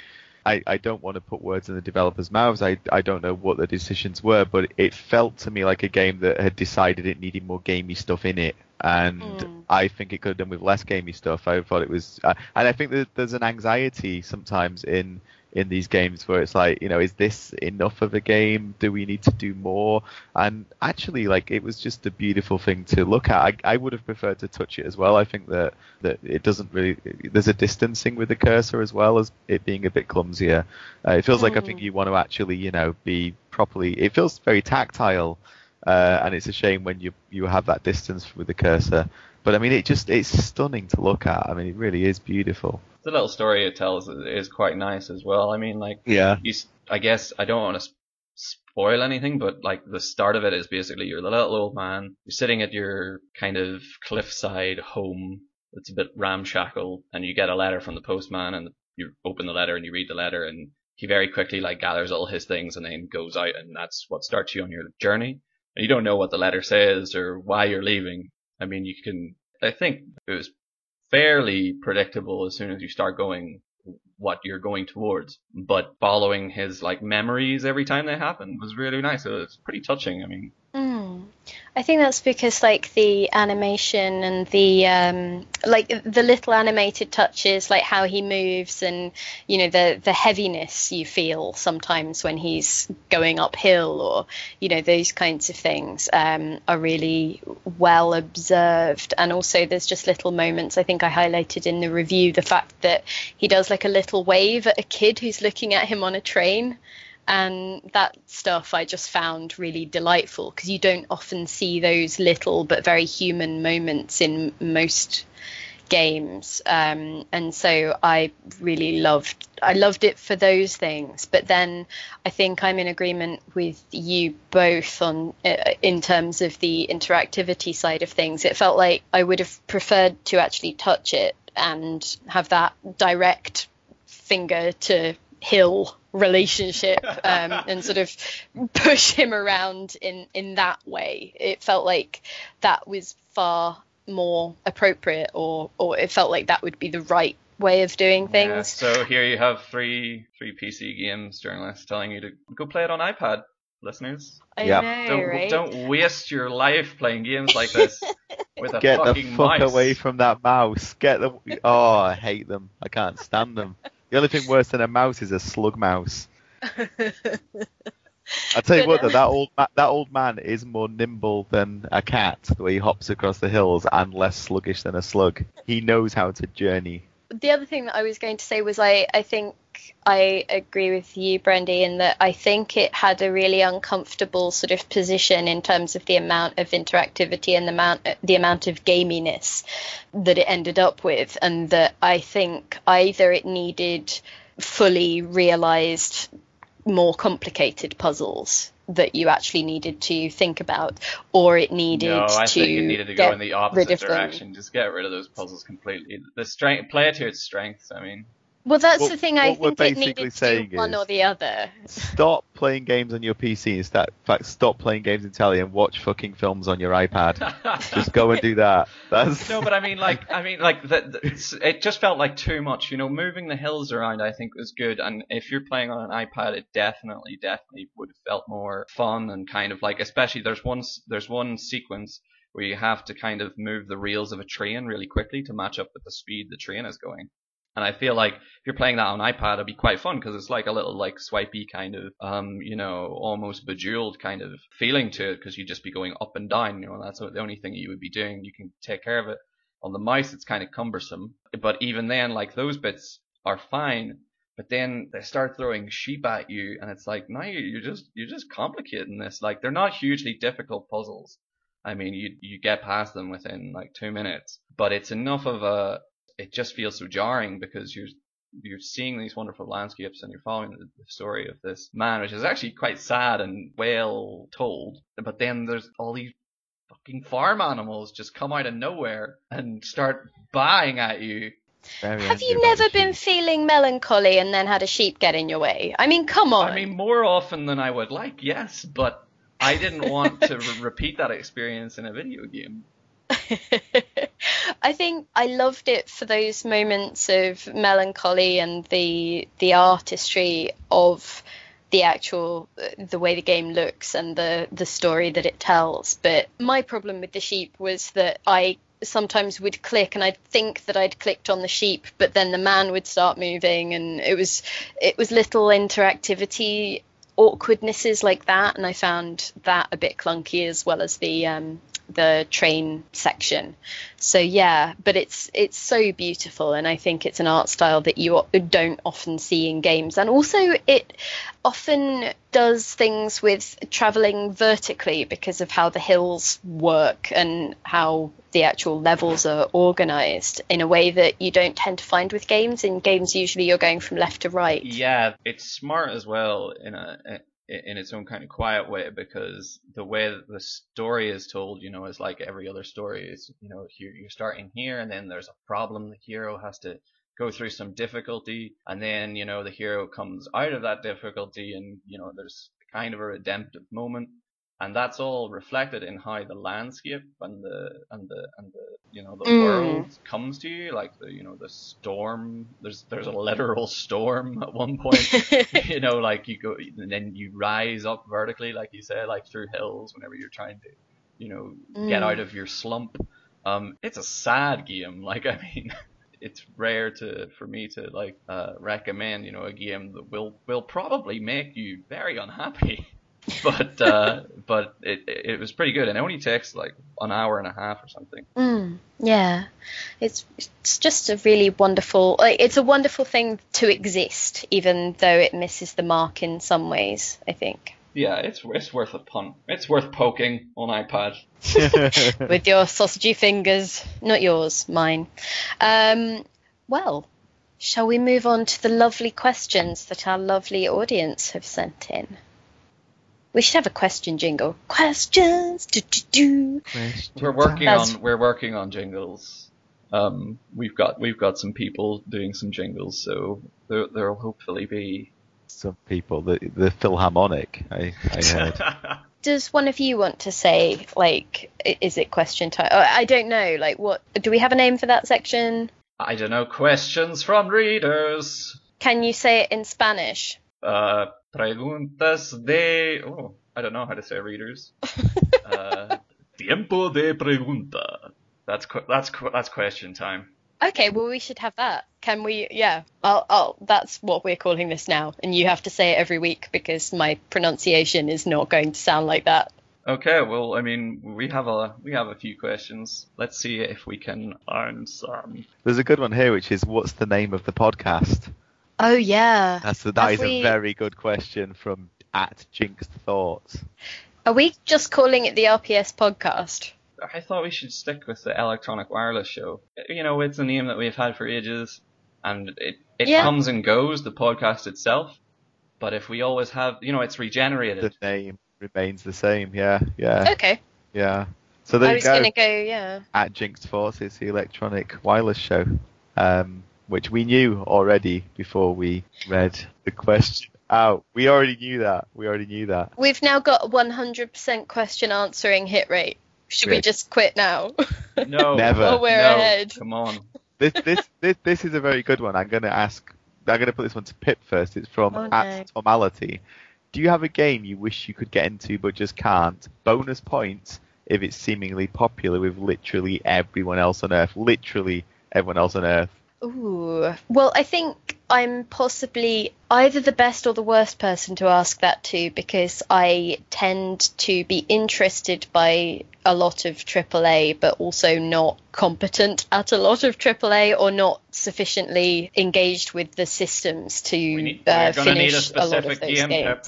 [SPEAKER 3] I, I don't want to put words in the developers' mouths. I, I don't know what the decisions were, but it felt to me like a game that had decided it needed more gamey stuff in it, and
[SPEAKER 1] Mm.
[SPEAKER 3] I think it could have done with less gamey stuff. I thought it was, uh, and I think that there's an anxiety sometimes in in these games where it's like, you know, is this enough of a game? Do we need to do more? And actually, like, it was just a beautiful thing to look at. I, I would have preferred to touch it as well. I think that that it doesn't really. There's a distancing with the cursor as well as it being a bit clumsier. Uh, it feels like I think
[SPEAKER 1] Mm.
[SPEAKER 3] you want to actually, you know, be properly. It feels very tactile. Uh, and it's a shame when you you have that distance with the cursor. But I mean, it just it's stunning to look at. I mean, it really is beautiful.
[SPEAKER 2] The little story it tells is quite nice as well. I mean, like
[SPEAKER 3] Yeah.
[SPEAKER 2] you, I guess I don't want to spoil anything, but like the start of it is basically you're the little old man, you're sitting at your kind of cliffside home that's a bit ramshackle, and you get a letter from the postman, and you open the letter and you read the letter, and he very quickly like gathers all his things and then goes out, and that's what starts you on your journey. And you don't know what the letter says or why you're leaving. I mean, you can. I think it was fairly predictable as soon as you start going what you're going towards. But following his like memories every time they happen was really nice. It was pretty touching. I mean,
[SPEAKER 1] Mm. I think that's because like the animation and the um, like the little animated touches, like how he moves and you know the the heaviness you feel sometimes when he's going uphill or you know those kinds of things um, are really well observed. And also there's just little moments. I think I highlighted in the review the fact that he does like a little wave at a kid who's looking at him on a train and that stuff I just found really delightful because you don't often see those little but very human moments in most games. Um, and so I really loved I loved it for those things. But then I think I'm in agreement with you both on uh, in terms of the interactivity side of things. It felt like I would have preferred to actually touch it and have that direct finger to hill relationship *laughs* um, and sort of push him around in in that way it felt like that was far more appropriate or or it felt like that would be the right way of doing
[SPEAKER 2] yeah.
[SPEAKER 1] things
[SPEAKER 2] So here you have three three PC games journalists telling you to go play it on iPad, listeners.
[SPEAKER 1] i
[SPEAKER 3] Yeah.
[SPEAKER 1] know
[SPEAKER 2] Don't
[SPEAKER 1] right
[SPEAKER 2] don't waste your life playing games like *laughs* this with a
[SPEAKER 3] Get the
[SPEAKER 2] fucking
[SPEAKER 3] fuck
[SPEAKER 2] mouse.
[SPEAKER 3] away from that mouse. Get the. Oh, I hate them. I can't stand them. *laughs* The only thing worse than a mouse is a slug mouse. *laughs* I tell you what, though, that old ma- that old man is more nimble than a cat, the way he hops across the hills, and less sluggish than a slug. He knows how to journey.
[SPEAKER 1] the other thing that I was going to say was I, I think I agree with you, Brendy, in that I think it had a really uncomfortable sort of position in terms of the amount of interactivity and the amount the amount of gaminess that it ended up with, and that I think either it needed fully realized more complicated puzzles that you actually needed to think about, or it needed
[SPEAKER 2] No, I
[SPEAKER 1] to
[SPEAKER 2] think it needed to go in the opposite
[SPEAKER 1] of them.
[SPEAKER 2] Just get rid of those puzzles completely. The strength, play it to its strengths. I mean,
[SPEAKER 1] Well, that's
[SPEAKER 3] What-
[SPEAKER 1] the thing. I
[SPEAKER 3] what we're
[SPEAKER 1] think it
[SPEAKER 3] basically
[SPEAKER 1] needed to
[SPEAKER 3] saying
[SPEAKER 1] do one
[SPEAKER 3] is-
[SPEAKER 1] or the other.
[SPEAKER 3] Stop playing games on your PC and start, in fact, stop playing games in telly and watch fucking films on your iPad. *laughs* Just go and do that. That's
[SPEAKER 2] no, but I mean, like, I mean, like, the, the, it just felt like too much. You know, moving the hills around, I think, was good. And if you're playing on an iPad, it definitely, definitely would have felt more fun and kind of like, especially there's one, there's one sequence where you have to kind of move the reels of a train really quickly to match up with the speed the train is going. And I feel like if you're playing that on iPad, it'd be quite fun because it's like a little like swipey kind of, um, you know, almost bejeweled kind of feeling to it because you'd just be going up and down. You know, that's the only thing you would be doing. You can take care of it. On the mouse, it's kind of cumbersome. But even then, like those bits are fine. But then they start throwing sheep at you, and it's like, no, you're just you're just complicating this. Like they're not hugely difficult puzzles. I mean, you you get past them within like two minutes, but it's enough of a it just feels so jarring because you're you're seeing these wonderful landscapes and you're following the, the story of this man, which is actually quite sad and well told. But then there's all these fucking farm animals just come out of nowhere and start buying at you.
[SPEAKER 3] Very
[SPEAKER 1] Have you never been feeling melancholy and then had a sheep get in your way? I mean, come on.
[SPEAKER 2] I mean, more often than I would like, yes, but I didn't want to re- *laughs* repeat that experience in a video game. *laughs*
[SPEAKER 1] I think I loved it for those moments of melancholy and the the artistry of the actual the way the game looks and the the story that it tells. But my problem with the sheep was that I sometimes would click and I'd think that I'd clicked on the sheep, but then the man would start moving and it was it was little interactivity awkwardnesses like that and I found that a bit clunky as well as the um the train section. So yeah, but it's it's so beautiful, and I think it's an art style that you don't often see in games, and also it often does things with traveling vertically because of how the hills work and how the actual levels are organized in a way that you don't tend to find with games. In games, usually you're going from left to right.
[SPEAKER 2] Yeah, it's smart as well in a in its own kind of quiet way because the way that the story is told, you know, is like every other story. Is you know, you're, you're starting here, and then there's a problem. The hero has to go through some difficulty, and then you know the hero comes out of that difficulty, and you know there's kind of a redemptive moment, and that's all reflected in how the landscape and the and the and the you know the
[SPEAKER 1] Mm.
[SPEAKER 2] world comes to you, like the you know the storm. There's there's a literal storm at one point. *laughs* you know, like you go and then you rise up vertically, like you said, like through hills whenever you're trying to, you know, get
[SPEAKER 1] Mm.
[SPEAKER 2] out of your slump. Um, it's a sad game. *laughs* Like I mean, it's rare to for me to like uh, recommend, you know, a game that will will probably make you very unhappy. *laughs* *laughs* but uh, but it it was pretty good, and it only takes like an hour and a half or something.
[SPEAKER 1] Mm, yeah, it's it's just a really wonderful. Like, it's a wonderful thing to exist, even though it misses the mark in some ways. I think
[SPEAKER 2] Yeah, it's it's worth a punt. It's worth poking on iPad. *laughs*
[SPEAKER 1] with your sausagey fingers, not yours, mine. Um, well, shall we move on to the lovely questions that our lovely audience have sent in? We should have a question jingle. Questions. Do, do, do.
[SPEAKER 2] We're working
[SPEAKER 1] That's-
[SPEAKER 2] on we're working on jingles. Um, we've got we've got some people doing some jingles, so there there'll hopefully be.
[SPEAKER 3] Some people, the the Philharmonic, I, I heard. *laughs*
[SPEAKER 1] Does one of you want to say, like, is it question time? Oh, I don't know. Like, what? Do we have a name for that section?
[SPEAKER 2] I don't know questions from readers.
[SPEAKER 1] Can you say it in Spanish?
[SPEAKER 2] Uh, preguntas de oh I don't know how to say readers. *laughs* uh, tiempo de pregunta. That's que- that's que- that's question time.
[SPEAKER 1] Okay, well, we should have that. Can we? Yeah. I'll, I'll, that's what we're calling this now. And you have to say it every week because my pronunciation is not going to sound like that.
[SPEAKER 2] Okay, well, I mean, we have a we have a few questions. Let's see if we can earn some.
[SPEAKER 3] There's a good one here, which is what's the name of the podcast?
[SPEAKER 1] Oh, yeah.
[SPEAKER 3] That's that
[SPEAKER 1] Have
[SPEAKER 3] is
[SPEAKER 1] we-
[SPEAKER 3] a very good question from at Jinxed Thoughts.
[SPEAKER 1] Are we just calling it the RPS podcast?
[SPEAKER 2] I thought we should stick with the electronic wireless show. You know, it's a name that we've had for ages, and it it
[SPEAKER 1] Yeah.
[SPEAKER 2] comes and goes. The podcast itself, but if we always have, you know, it's regenerated.
[SPEAKER 3] The name remains the same. Yeah, yeah,
[SPEAKER 1] Okay.
[SPEAKER 3] yeah. So there
[SPEAKER 1] I
[SPEAKER 3] you
[SPEAKER 1] was
[SPEAKER 3] go.
[SPEAKER 1] going to go, yeah.
[SPEAKER 3] At Jinxed Thoughts, it's the electronic wireless show, um, which we knew already before we read the question out. We already knew that. We already knew that.
[SPEAKER 1] We've now got a 100% question answering hit rate. Should we just quit now? *laughs*
[SPEAKER 2] No,
[SPEAKER 3] Never.
[SPEAKER 1] Oh, we're
[SPEAKER 2] no,
[SPEAKER 1] ahead.
[SPEAKER 2] Come on.
[SPEAKER 3] This this this, this is a very good one. I'm going to ask. I'm going to put this one to Pip first. It's from
[SPEAKER 1] Oh,
[SPEAKER 3] at Tomality. Do you have a game you wish you could get into but just can't? Bonus points if it's seemingly popular with literally everyone else on Earth. Literally everyone else on Earth.
[SPEAKER 1] Ooh. Well, I think I'm possibly either the best or the worst person to ask that to because I tend to be interested by a lot of AAA, but also not competent at a lot of AAA or not sufficiently engaged with the systems to
[SPEAKER 2] We need,
[SPEAKER 1] uh,
[SPEAKER 2] we're need a
[SPEAKER 1] finish a, lot of those
[SPEAKER 2] game. Pip.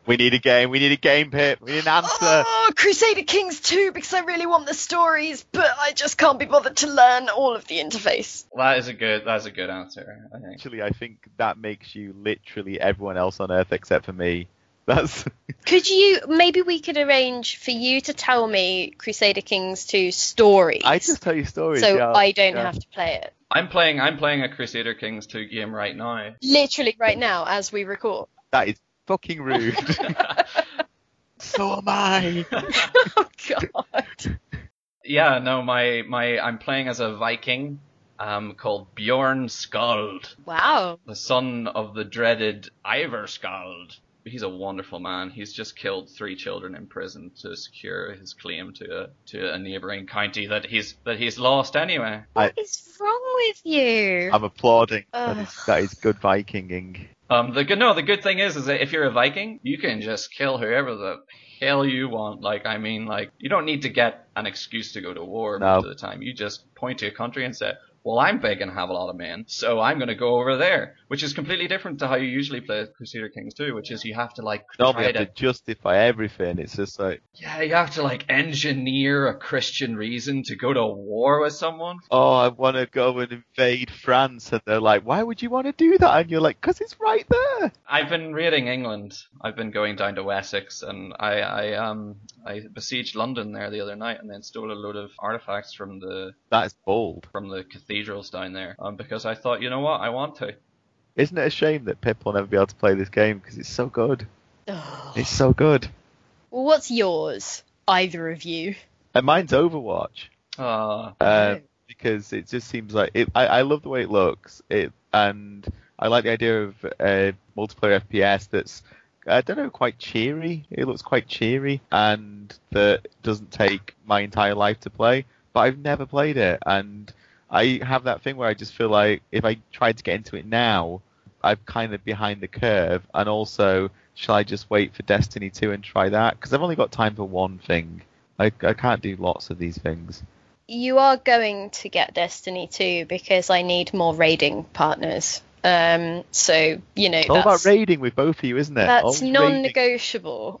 [SPEAKER 1] Games.
[SPEAKER 3] We need a game. We need a game, Pip. We need an answer.
[SPEAKER 1] Oh, Crusader Kings 2 because I really want the stories, but I just can't be bothered to learn all of the interface.
[SPEAKER 2] That is a good. That's a good answer. I think.
[SPEAKER 3] Actually, I think that makes you literally everyone else on Earth except for me. *laughs* That's
[SPEAKER 1] Could you maybe we could arrange for you to tell me Crusader Kings 2 stories?
[SPEAKER 3] I just tell you stories.
[SPEAKER 1] so
[SPEAKER 3] yeah,
[SPEAKER 1] I don't
[SPEAKER 3] yeah.
[SPEAKER 1] have to play it.
[SPEAKER 2] I'm playing. I'm playing a Crusader Kings 2 game right now.
[SPEAKER 1] Literally right now as we record.
[SPEAKER 3] That is fucking rude. *laughs* so am I. *laughs*
[SPEAKER 1] oh god.
[SPEAKER 2] yeah, no, my my. I'm playing as a Viking, um, called Bjorn Skald,
[SPEAKER 1] Wow.
[SPEAKER 2] the son of the dreaded Ivar Skald. He's a wonderful man. He's just killed three children in prison to secure his claim to a to a neighbouring county that he's that he's lost anyway.
[SPEAKER 1] What is wrong with you?
[SPEAKER 3] I'm applauding. That
[SPEAKER 1] Ugh.
[SPEAKER 3] is, that is good Vikinging.
[SPEAKER 2] Um, the good no, the good thing is, is that if you're a Viking, you can just kill whoever the hell you want. Like, I mean, like, you don't need to get an excuse to go to war
[SPEAKER 3] No.
[SPEAKER 2] most of the time. You just point to a country and say, well, I'm big and have a lot of men, so I'm going to go over there, which is completely different to how you usually play Crusader Kings 2, which is you have to like
[SPEAKER 3] Normally,
[SPEAKER 2] try to,
[SPEAKER 3] to justify everything. It's just like,
[SPEAKER 2] yeah, you have to like engineer a Christian reason to go to war with someone.
[SPEAKER 3] oh, I want to go and invade France, and they're like, why would you want to do that? And you're like, because it's right there.
[SPEAKER 2] I've been raiding England. I've been going down to Wessex, and I, I um I besieged London there the other night, and then stole a load of artifacts from the
[SPEAKER 3] That's bold.
[SPEAKER 2] from the cathedrals down there, um, because I thought, you know what, I want to.
[SPEAKER 3] Isn't it a shame that Pip will never be able to play this game because it's so good?
[SPEAKER 1] Ugh.
[SPEAKER 3] It's so good.
[SPEAKER 1] Well, what's yours? Either of you.
[SPEAKER 3] And mine's Overwatch.
[SPEAKER 2] Uh,
[SPEAKER 3] uh, because it just seems like it. I, I love the way it looks. It and I like the idea of a multiplayer FPS that's I don't know quite cheery. It looks quite cheery and that doesn't take my entire life to play. But I've never played it, and I have that thing where I just feel like if I tried to get into it now, I'm kind of behind the curve. And also, shall I just wait for Destiny 2 and try that? Because I've only got time for one thing. I, I can't do lots of these things.
[SPEAKER 1] You are going to get Destiny 2 because I need more raiding partners. Um, so you know
[SPEAKER 3] It's all about raiding with both of you, isn't it?
[SPEAKER 1] that's non-negotiable.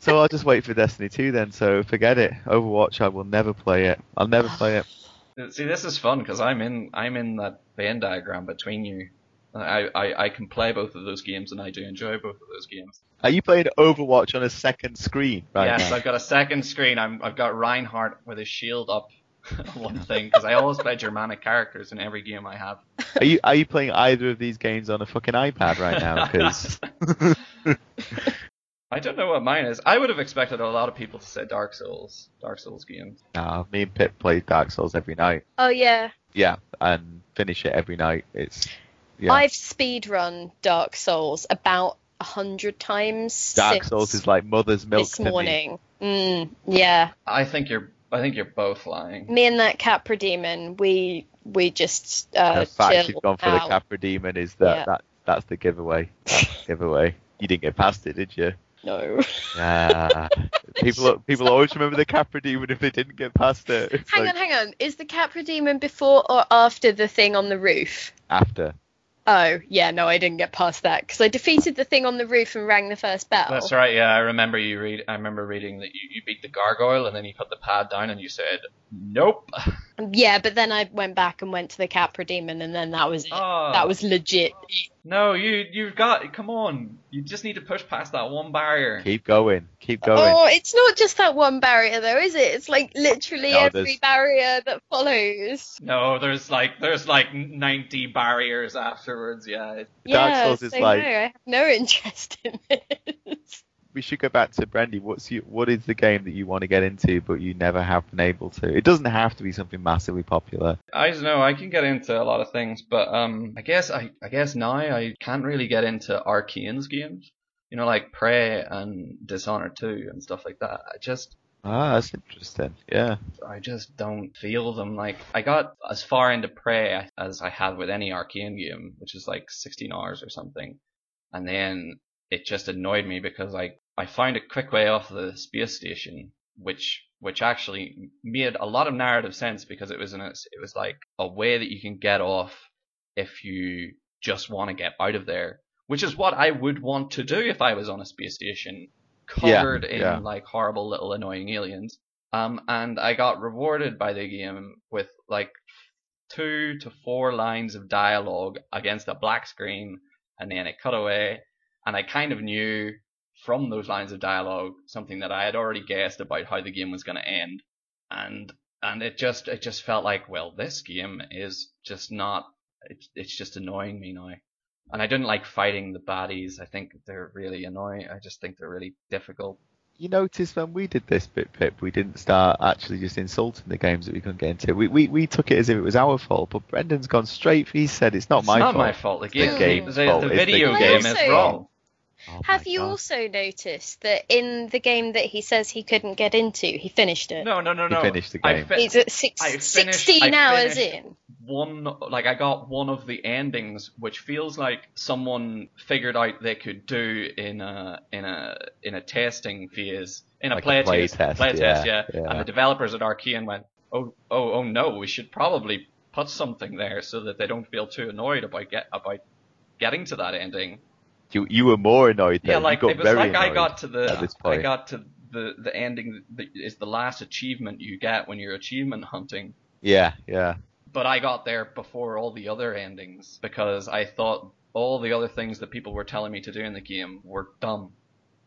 [SPEAKER 3] So I'll just wait for Destiny 2 then. So forget it. Overwatch, I will never play it. I'll never *sighs* play it.
[SPEAKER 2] See, this is fun because I'm in I'm in that Venn diagram between you. I, I I can play both of those games, and I do enjoy both of those games.
[SPEAKER 3] Are you playing Overwatch on a second screen right
[SPEAKER 2] yes,
[SPEAKER 3] now?
[SPEAKER 2] I've got a second screen. I'm I've got Reinhardt with his shield up. on *laughs* One thing because I always play Germanic characters in every game I have.
[SPEAKER 3] Are you are you playing either of these games on a fucking iPad right now? *laughs* *laughs* Because
[SPEAKER 2] I don't know what mine is. I would have expected a lot of people to say Dark Souls, Dark Souls games.
[SPEAKER 3] nah, me and Pip play Dark Souls every night.
[SPEAKER 1] oh yeah,
[SPEAKER 3] Yeah, and finish it every night. It's yeah.
[SPEAKER 1] I've speedrun Dark Souls about a hundred times
[SPEAKER 3] Dark
[SPEAKER 1] since
[SPEAKER 3] Souls is like mother's milk
[SPEAKER 1] this
[SPEAKER 3] to me.
[SPEAKER 1] morning. Mm, yeah,
[SPEAKER 2] I think you're I think you're both lying.
[SPEAKER 1] me and that Capra demon, we we just uh,
[SPEAKER 3] The fact
[SPEAKER 1] chill
[SPEAKER 3] you've gone for
[SPEAKER 1] out.
[SPEAKER 3] the Capra Demon is that,
[SPEAKER 1] Yeah.
[SPEAKER 3] that that's the giveaway. That's the giveaway. You didn't get past it, did you?
[SPEAKER 1] No.
[SPEAKER 3] Ah, *laughs* people people always remember the Capra Demon if they didn't get past it. It's
[SPEAKER 1] hang
[SPEAKER 3] like
[SPEAKER 1] on, hang on. Is the Capra demon before or after the thing on the roof?
[SPEAKER 3] after.
[SPEAKER 1] Oh, yeah, no, I didn't get past that because I defeated the thing on the roof and rang the first bell.
[SPEAKER 2] That's right. Yeah, I remember you read. I remember reading that you, you beat the gargoyle and then you put the pad down and you said, "Nope." *laughs*
[SPEAKER 1] Yeah, but then I went back and went to the Capra demon and then that was it.
[SPEAKER 2] Oh.
[SPEAKER 1] That was legit.
[SPEAKER 2] No, you you've got. Come on. You just need to push past that one barrier.
[SPEAKER 3] Keep going. Keep oh, going.
[SPEAKER 1] Oh, it's not just that one barrier though, is it? It's like literally
[SPEAKER 3] No,
[SPEAKER 1] every
[SPEAKER 3] there's-
[SPEAKER 1] barrier that follows.
[SPEAKER 2] No, there's like there's like 90 barriers afterwards. Yeah. It,
[SPEAKER 3] Dark
[SPEAKER 1] yeah,
[SPEAKER 3] Souls is
[SPEAKER 1] so
[SPEAKER 3] like-
[SPEAKER 1] no, I have no *laughs* interest in this.
[SPEAKER 3] We should go back to Brendy. What's you, what is the game that you want to get into but you never have been able to? It doesn't have to be something massively popular.
[SPEAKER 2] I don't know. I can get into a lot of things, but um, I guess I I guess now I can't really get into Arkane's games. You know, like Prey and Dishonored 2 and stuff like that. I just
[SPEAKER 3] Ah, that's interesting. Yeah.
[SPEAKER 2] I just don't feel them. Like I got as far into Prey as I had with any Arcane game, which is like 16 hours or something, and then it just annoyed me because I I found a quick way off the space station, which which actually made a lot of narrative sense because it was in a, it was like a way that you can get off if you just want to get out of there which is what I would want to do if I was on a space station
[SPEAKER 3] Yeah,
[SPEAKER 2] covered in
[SPEAKER 3] yeah.
[SPEAKER 2] like horrible little annoying aliens. Um, and I got rewarded by the game with like two to four lines of dialogue against a black screen, and then it cut away, and I kind of knew from those lines of dialogue something that I had already guessed about how the game was going to end, and and it just it just felt like well this game is just not it's it's just annoying me now. And I didn't like fighting the baddies. I think they're really annoying. I just think they're really difficult.
[SPEAKER 3] You notice when we did this bit, Pip, we didn't start actually just insulting the games that we couldn't get into. We, we, we took it as if it was our fault, but Brendan's gone straight. He said it's not
[SPEAKER 2] It's
[SPEAKER 3] my
[SPEAKER 2] not
[SPEAKER 3] fault.
[SPEAKER 2] It's not my fault. The game,
[SPEAKER 3] the
[SPEAKER 2] the,
[SPEAKER 3] fault.
[SPEAKER 2] the
[SPEAKER 3] It's the
[SPEAKER 2] video game is wrong.
[SPEAKER 3] Oh
[SPEAKER 1] Have you
[SPEAKER 3] God.
[SPEAKER 1] also noticed that in the game that he says he couldn't get into, he finished it?
[SPEAKER 2] No, no, no, no.
[SPEAKER 3] He
[SPEAKER 2] no.
[SPEAKER 3] finished the
[SPEAKER 2] I
[SPEAKER 3] game.
[SPEAKER 2] fi-
[SPEAKER 1] He's at six,
[SPEAKER 2] I finished-
[SPEAKER 1] 16
[SPEAKER 2] I
[SPEAKER 1] hours in.
[SPEAKER 2] one like I got one of the endings which feels like someone figured out they could do in a in a in a testing phase in a
[SPEAKER 3] Like a
[SPEAKER 2] play,
[SPEAKER 3] play
[SPEAKER 2] test,
[SPEAKER 3] test,
[SPEAKER 2] play test
[SPEAKER 3] yeah,
[SPEAKER 2] yeah.
[SPEAKER 3] yeah.
[SPEAKER 2] and the developers at Arkane went oh oh oh no we should probably put something there so that they don't feel too annoyed about get about getting to that ending
[SPEAKER 3] You, you were more annoyed though.
[SPEAKER 2] yeah
[SPEAKER 3] You
[SPEAKER 2] like
[SPEAKER 3] got
[SPEAKER 2] it was like I got to the I got to the the ending that is the last achievement you get when you're achievement hunting
[SPEAKER 3] Yeah, yeah.
[SPEAKER 2] but I got there before all the other endings because I thought all the other things that people were telling me to do in the game were dumb.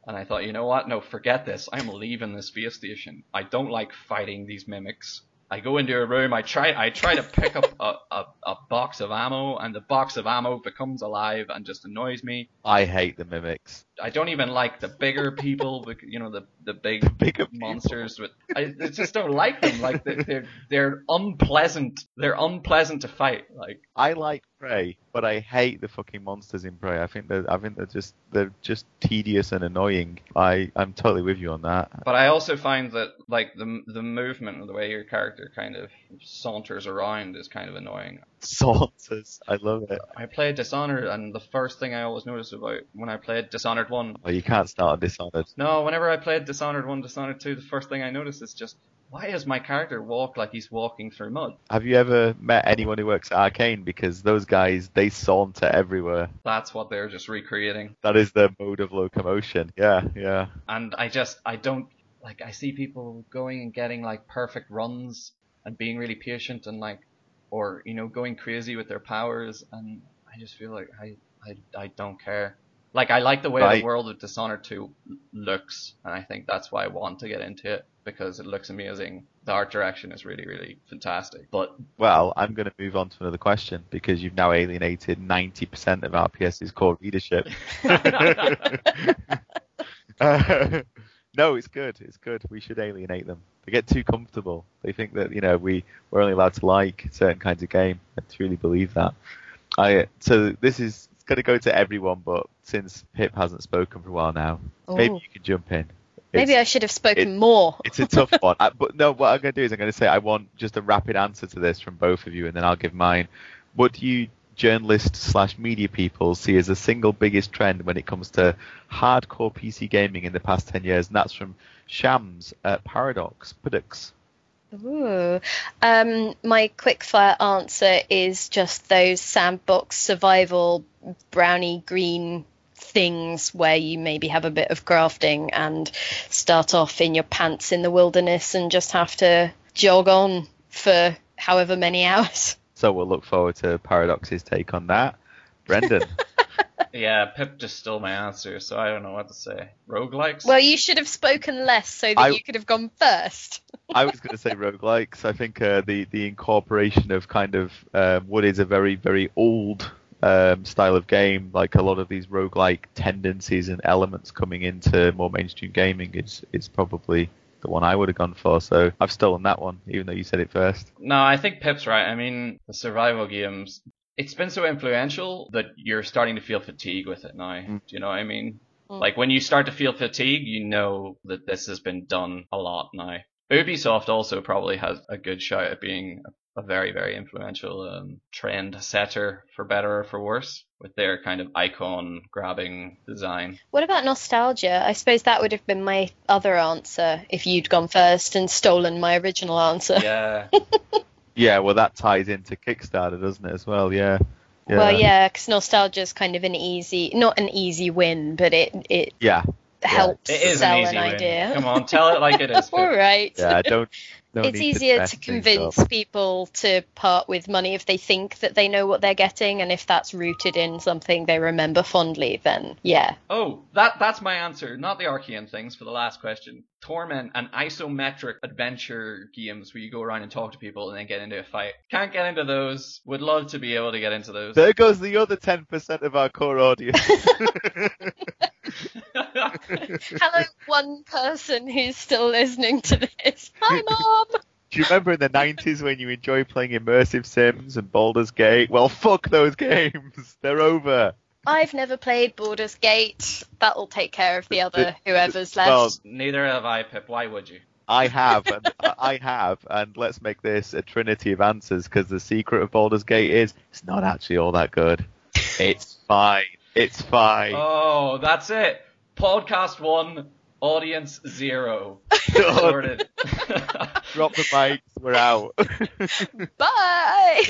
[SPEAKER 2] And I thought, you know what? No, forget this. I'm leaving this space station. I don't like fighting these mimics. I go into a room. I try. I try to pick up a, a, a box of ammo, and the box of ammo becomes alive and just annoys me.
[SPEAKER 3] I hate the mimics.
[SPEAKER 2] I don't even like the bigger people. You know, the the big
[SPEAKER 3] Bigger people.
[SPEAKER 2] monsters with I, I just don't like them like they're, they're they're unpleasant they're unpleasant to fight like
[SPEAKER 3] I like Prey, but I hate the fucking monsters in Prey. I think they're, I think they're just, they're just tedious and annoying. I, I'm totally with you on that.
[SPEAKER 2] but I also find that like the the movement and the way your character kind of saunters around is kind of annoying
[SPEAKER 3] Saunters, I love it.
[SPEAKER 2] I played Dishonored and the first thing I always noticed about when I played Dishonored 1
[SPEAKER 3] Well, you can't start on Dishonored.
[SPEAKER 2] no whenever I played Dishonored 1 Dishonored 2 the first thing I noticed is just why does my character walk like he's walking through mud
[SPEAKER 3] Have you ever met anyone who works at Arkane? Because those guys, they saunter everywhere.
[SPEAKER 2] that's what they're just recreating
[SPEAKER 3] That is their mode of locomotion. Yeah, yeah.
[SPEAKER 2] and I just I don't like I see people going and getting like perfect runs and being really patient and like or you know going crazy with their powers and I just feel like I I, I don't care. Like I like the way
[SPEAKER 3] Right.
[SPEAKER 2] the world of Dishonored 2 looks and I think that's why I want to get into it because it looks amazing. The art direction is really really fantastic. But
[SPEAKER 3] Well, I'm going to move on to another question because you've now alienated 90% of RPS's core readership. Uh, *laughs* *laughs* no, it's good. It's good. We should alienate them. They get too comfortable. They think that you know we we're only allowed to like certain kinds of game. I truly believe that. I so this is going to go to everyone, but since Pip hasn't spoken for a while now, maybe
[SPEAKER 1] oh.
[SPEAKER 3] you can jump in.
[SPEAKER 1] Maybe I should have spoken
[SPEAKER 3] it-
[SPEAKER 1] more.
[SPEAKER 3] it's a tough *laughs* one. I, but no, what I'm going to do is I'm going to say I want just a rapid answer to this from both of you, and then I'll give mine. What do you journalists slash media people see as the single biggest trend when it comes to hardcore PC gaming in the past 10 years? And that's from Shams at Paradox. Paradox.
[SPEAKER 1] Ooh. Um, my quick fire answer is just those sandbox survival brownie green things where you maybe have a bit of grafting and start off in your pants in the wilderness and just have to jog on for however many *laughs* hours.
[SPEAKER 3] So we'll look forward to Paradox's take on that. Brendan. *laughs*
[SPEAKER 2] yeah, Pip just stole my answer, so I don't know what to say. Roguelikes?
[SPEAKER 1] Well, you should have spoken less so that
[SPEAKER 3] I-
[SPEAKER 1] you could have gone first. *laughs*
[SPEAKER 3] I was going to say roguelikes. I think uh, the the incorporation of kind of um, what is a very very old um, style of game, like a lot of these roguelike tendencies and elements coming into more mainstream gaming, is is probably the one I would have gone for. So I've stolen that one, even though you said it first.
[SPEAKER 2] No, I think Pip's right. I mean, the survival games, it's been so influential that you're starting to feel fatigue with it now.
[SPEAKER 3] Mm.
[SPEAKER 2] Do you know what I mean?
[SPEAKER 1] Mm.
[SPEAKER 2] Like when you start to feel fatigue, you know that this has been done a lot now. Ubisoft also probably has a good shot at being a, a very, very influential um, trend setter for better or for worse with their kind of icon grabbing design.
[SPEAKER 1] What about nostalgia? I suppose that would have been my other answer if you'd gone first and stolen my original answer.
[SPEAKER 2] Yeah. *laughs*
[SPEAKER 3] Yeah, well that ties into Kickstarter, doesn't it as well? Yeah,
[SPEAKER 1] Well, yeah, because nostalgia is kind of an easy, not an easy win, but it it
[SPEAKER 3] Yeah.
[SPEAKER 1] helps
[SPEAKER 2] It is
[SPEAKER 1] sell
[SPEAKER 2] an easy win.
[SPEAKER 1] idea.
[SPEAKER 2] Come on, tell it like it is. *laughs*
[SPEAKER 1] All
[SPEAKER 2] Pip.
[SPEAKER 3] Yeah. Don't. *laughs* No
[SPEAKER 1] it's easier
[SPEAKER 3] dress
[SPEAKER 1] to
[SPEAKER 3] things
[SPEAKER 1] convince people to part with money if they think that they know what they're getting, and if that's rooted in something they remember fondly, then yeah.
[SPEAKER 2] Oh, that that's my answer. Not the Arkane things for the last question. Torment and isometric adventure games where you go around and talk to people and then get into a fight. Can't get into those. Would love to be able to get into those.
[SPEAKER 3] There goes the other ten percent of our core audience. *laughs* *laughs*
[SPEAKER 1] Hello, one person who's still listening to this. Hi, mom.
[SPEAKER 3] Do you remember in the 90s when you enjoyed playing immersive Sims and Baldur's Gate? Well, fuck those games. They're over.
[SPEAKER 1] I've never played Baldur's Gate. That'll take care of the other whoever's left.
[SPEAKER 3] Well,
[SPEAKER 2] Neither have I, Pip. Why would you?
[SPEAKER 3] I have, and *laughs* I have, and let's make this a trinity of answers because the secret of Baldur's Gate is it's not actually all that good. It's *laughs* fine. It's fine.
[SPEAKER 2] Oh, that's it. Podcast one, audience zero. *laughs* Sorted.
[SPEAKER 3] Drop the mics. We're out.
[SPEAKER 1] Bye.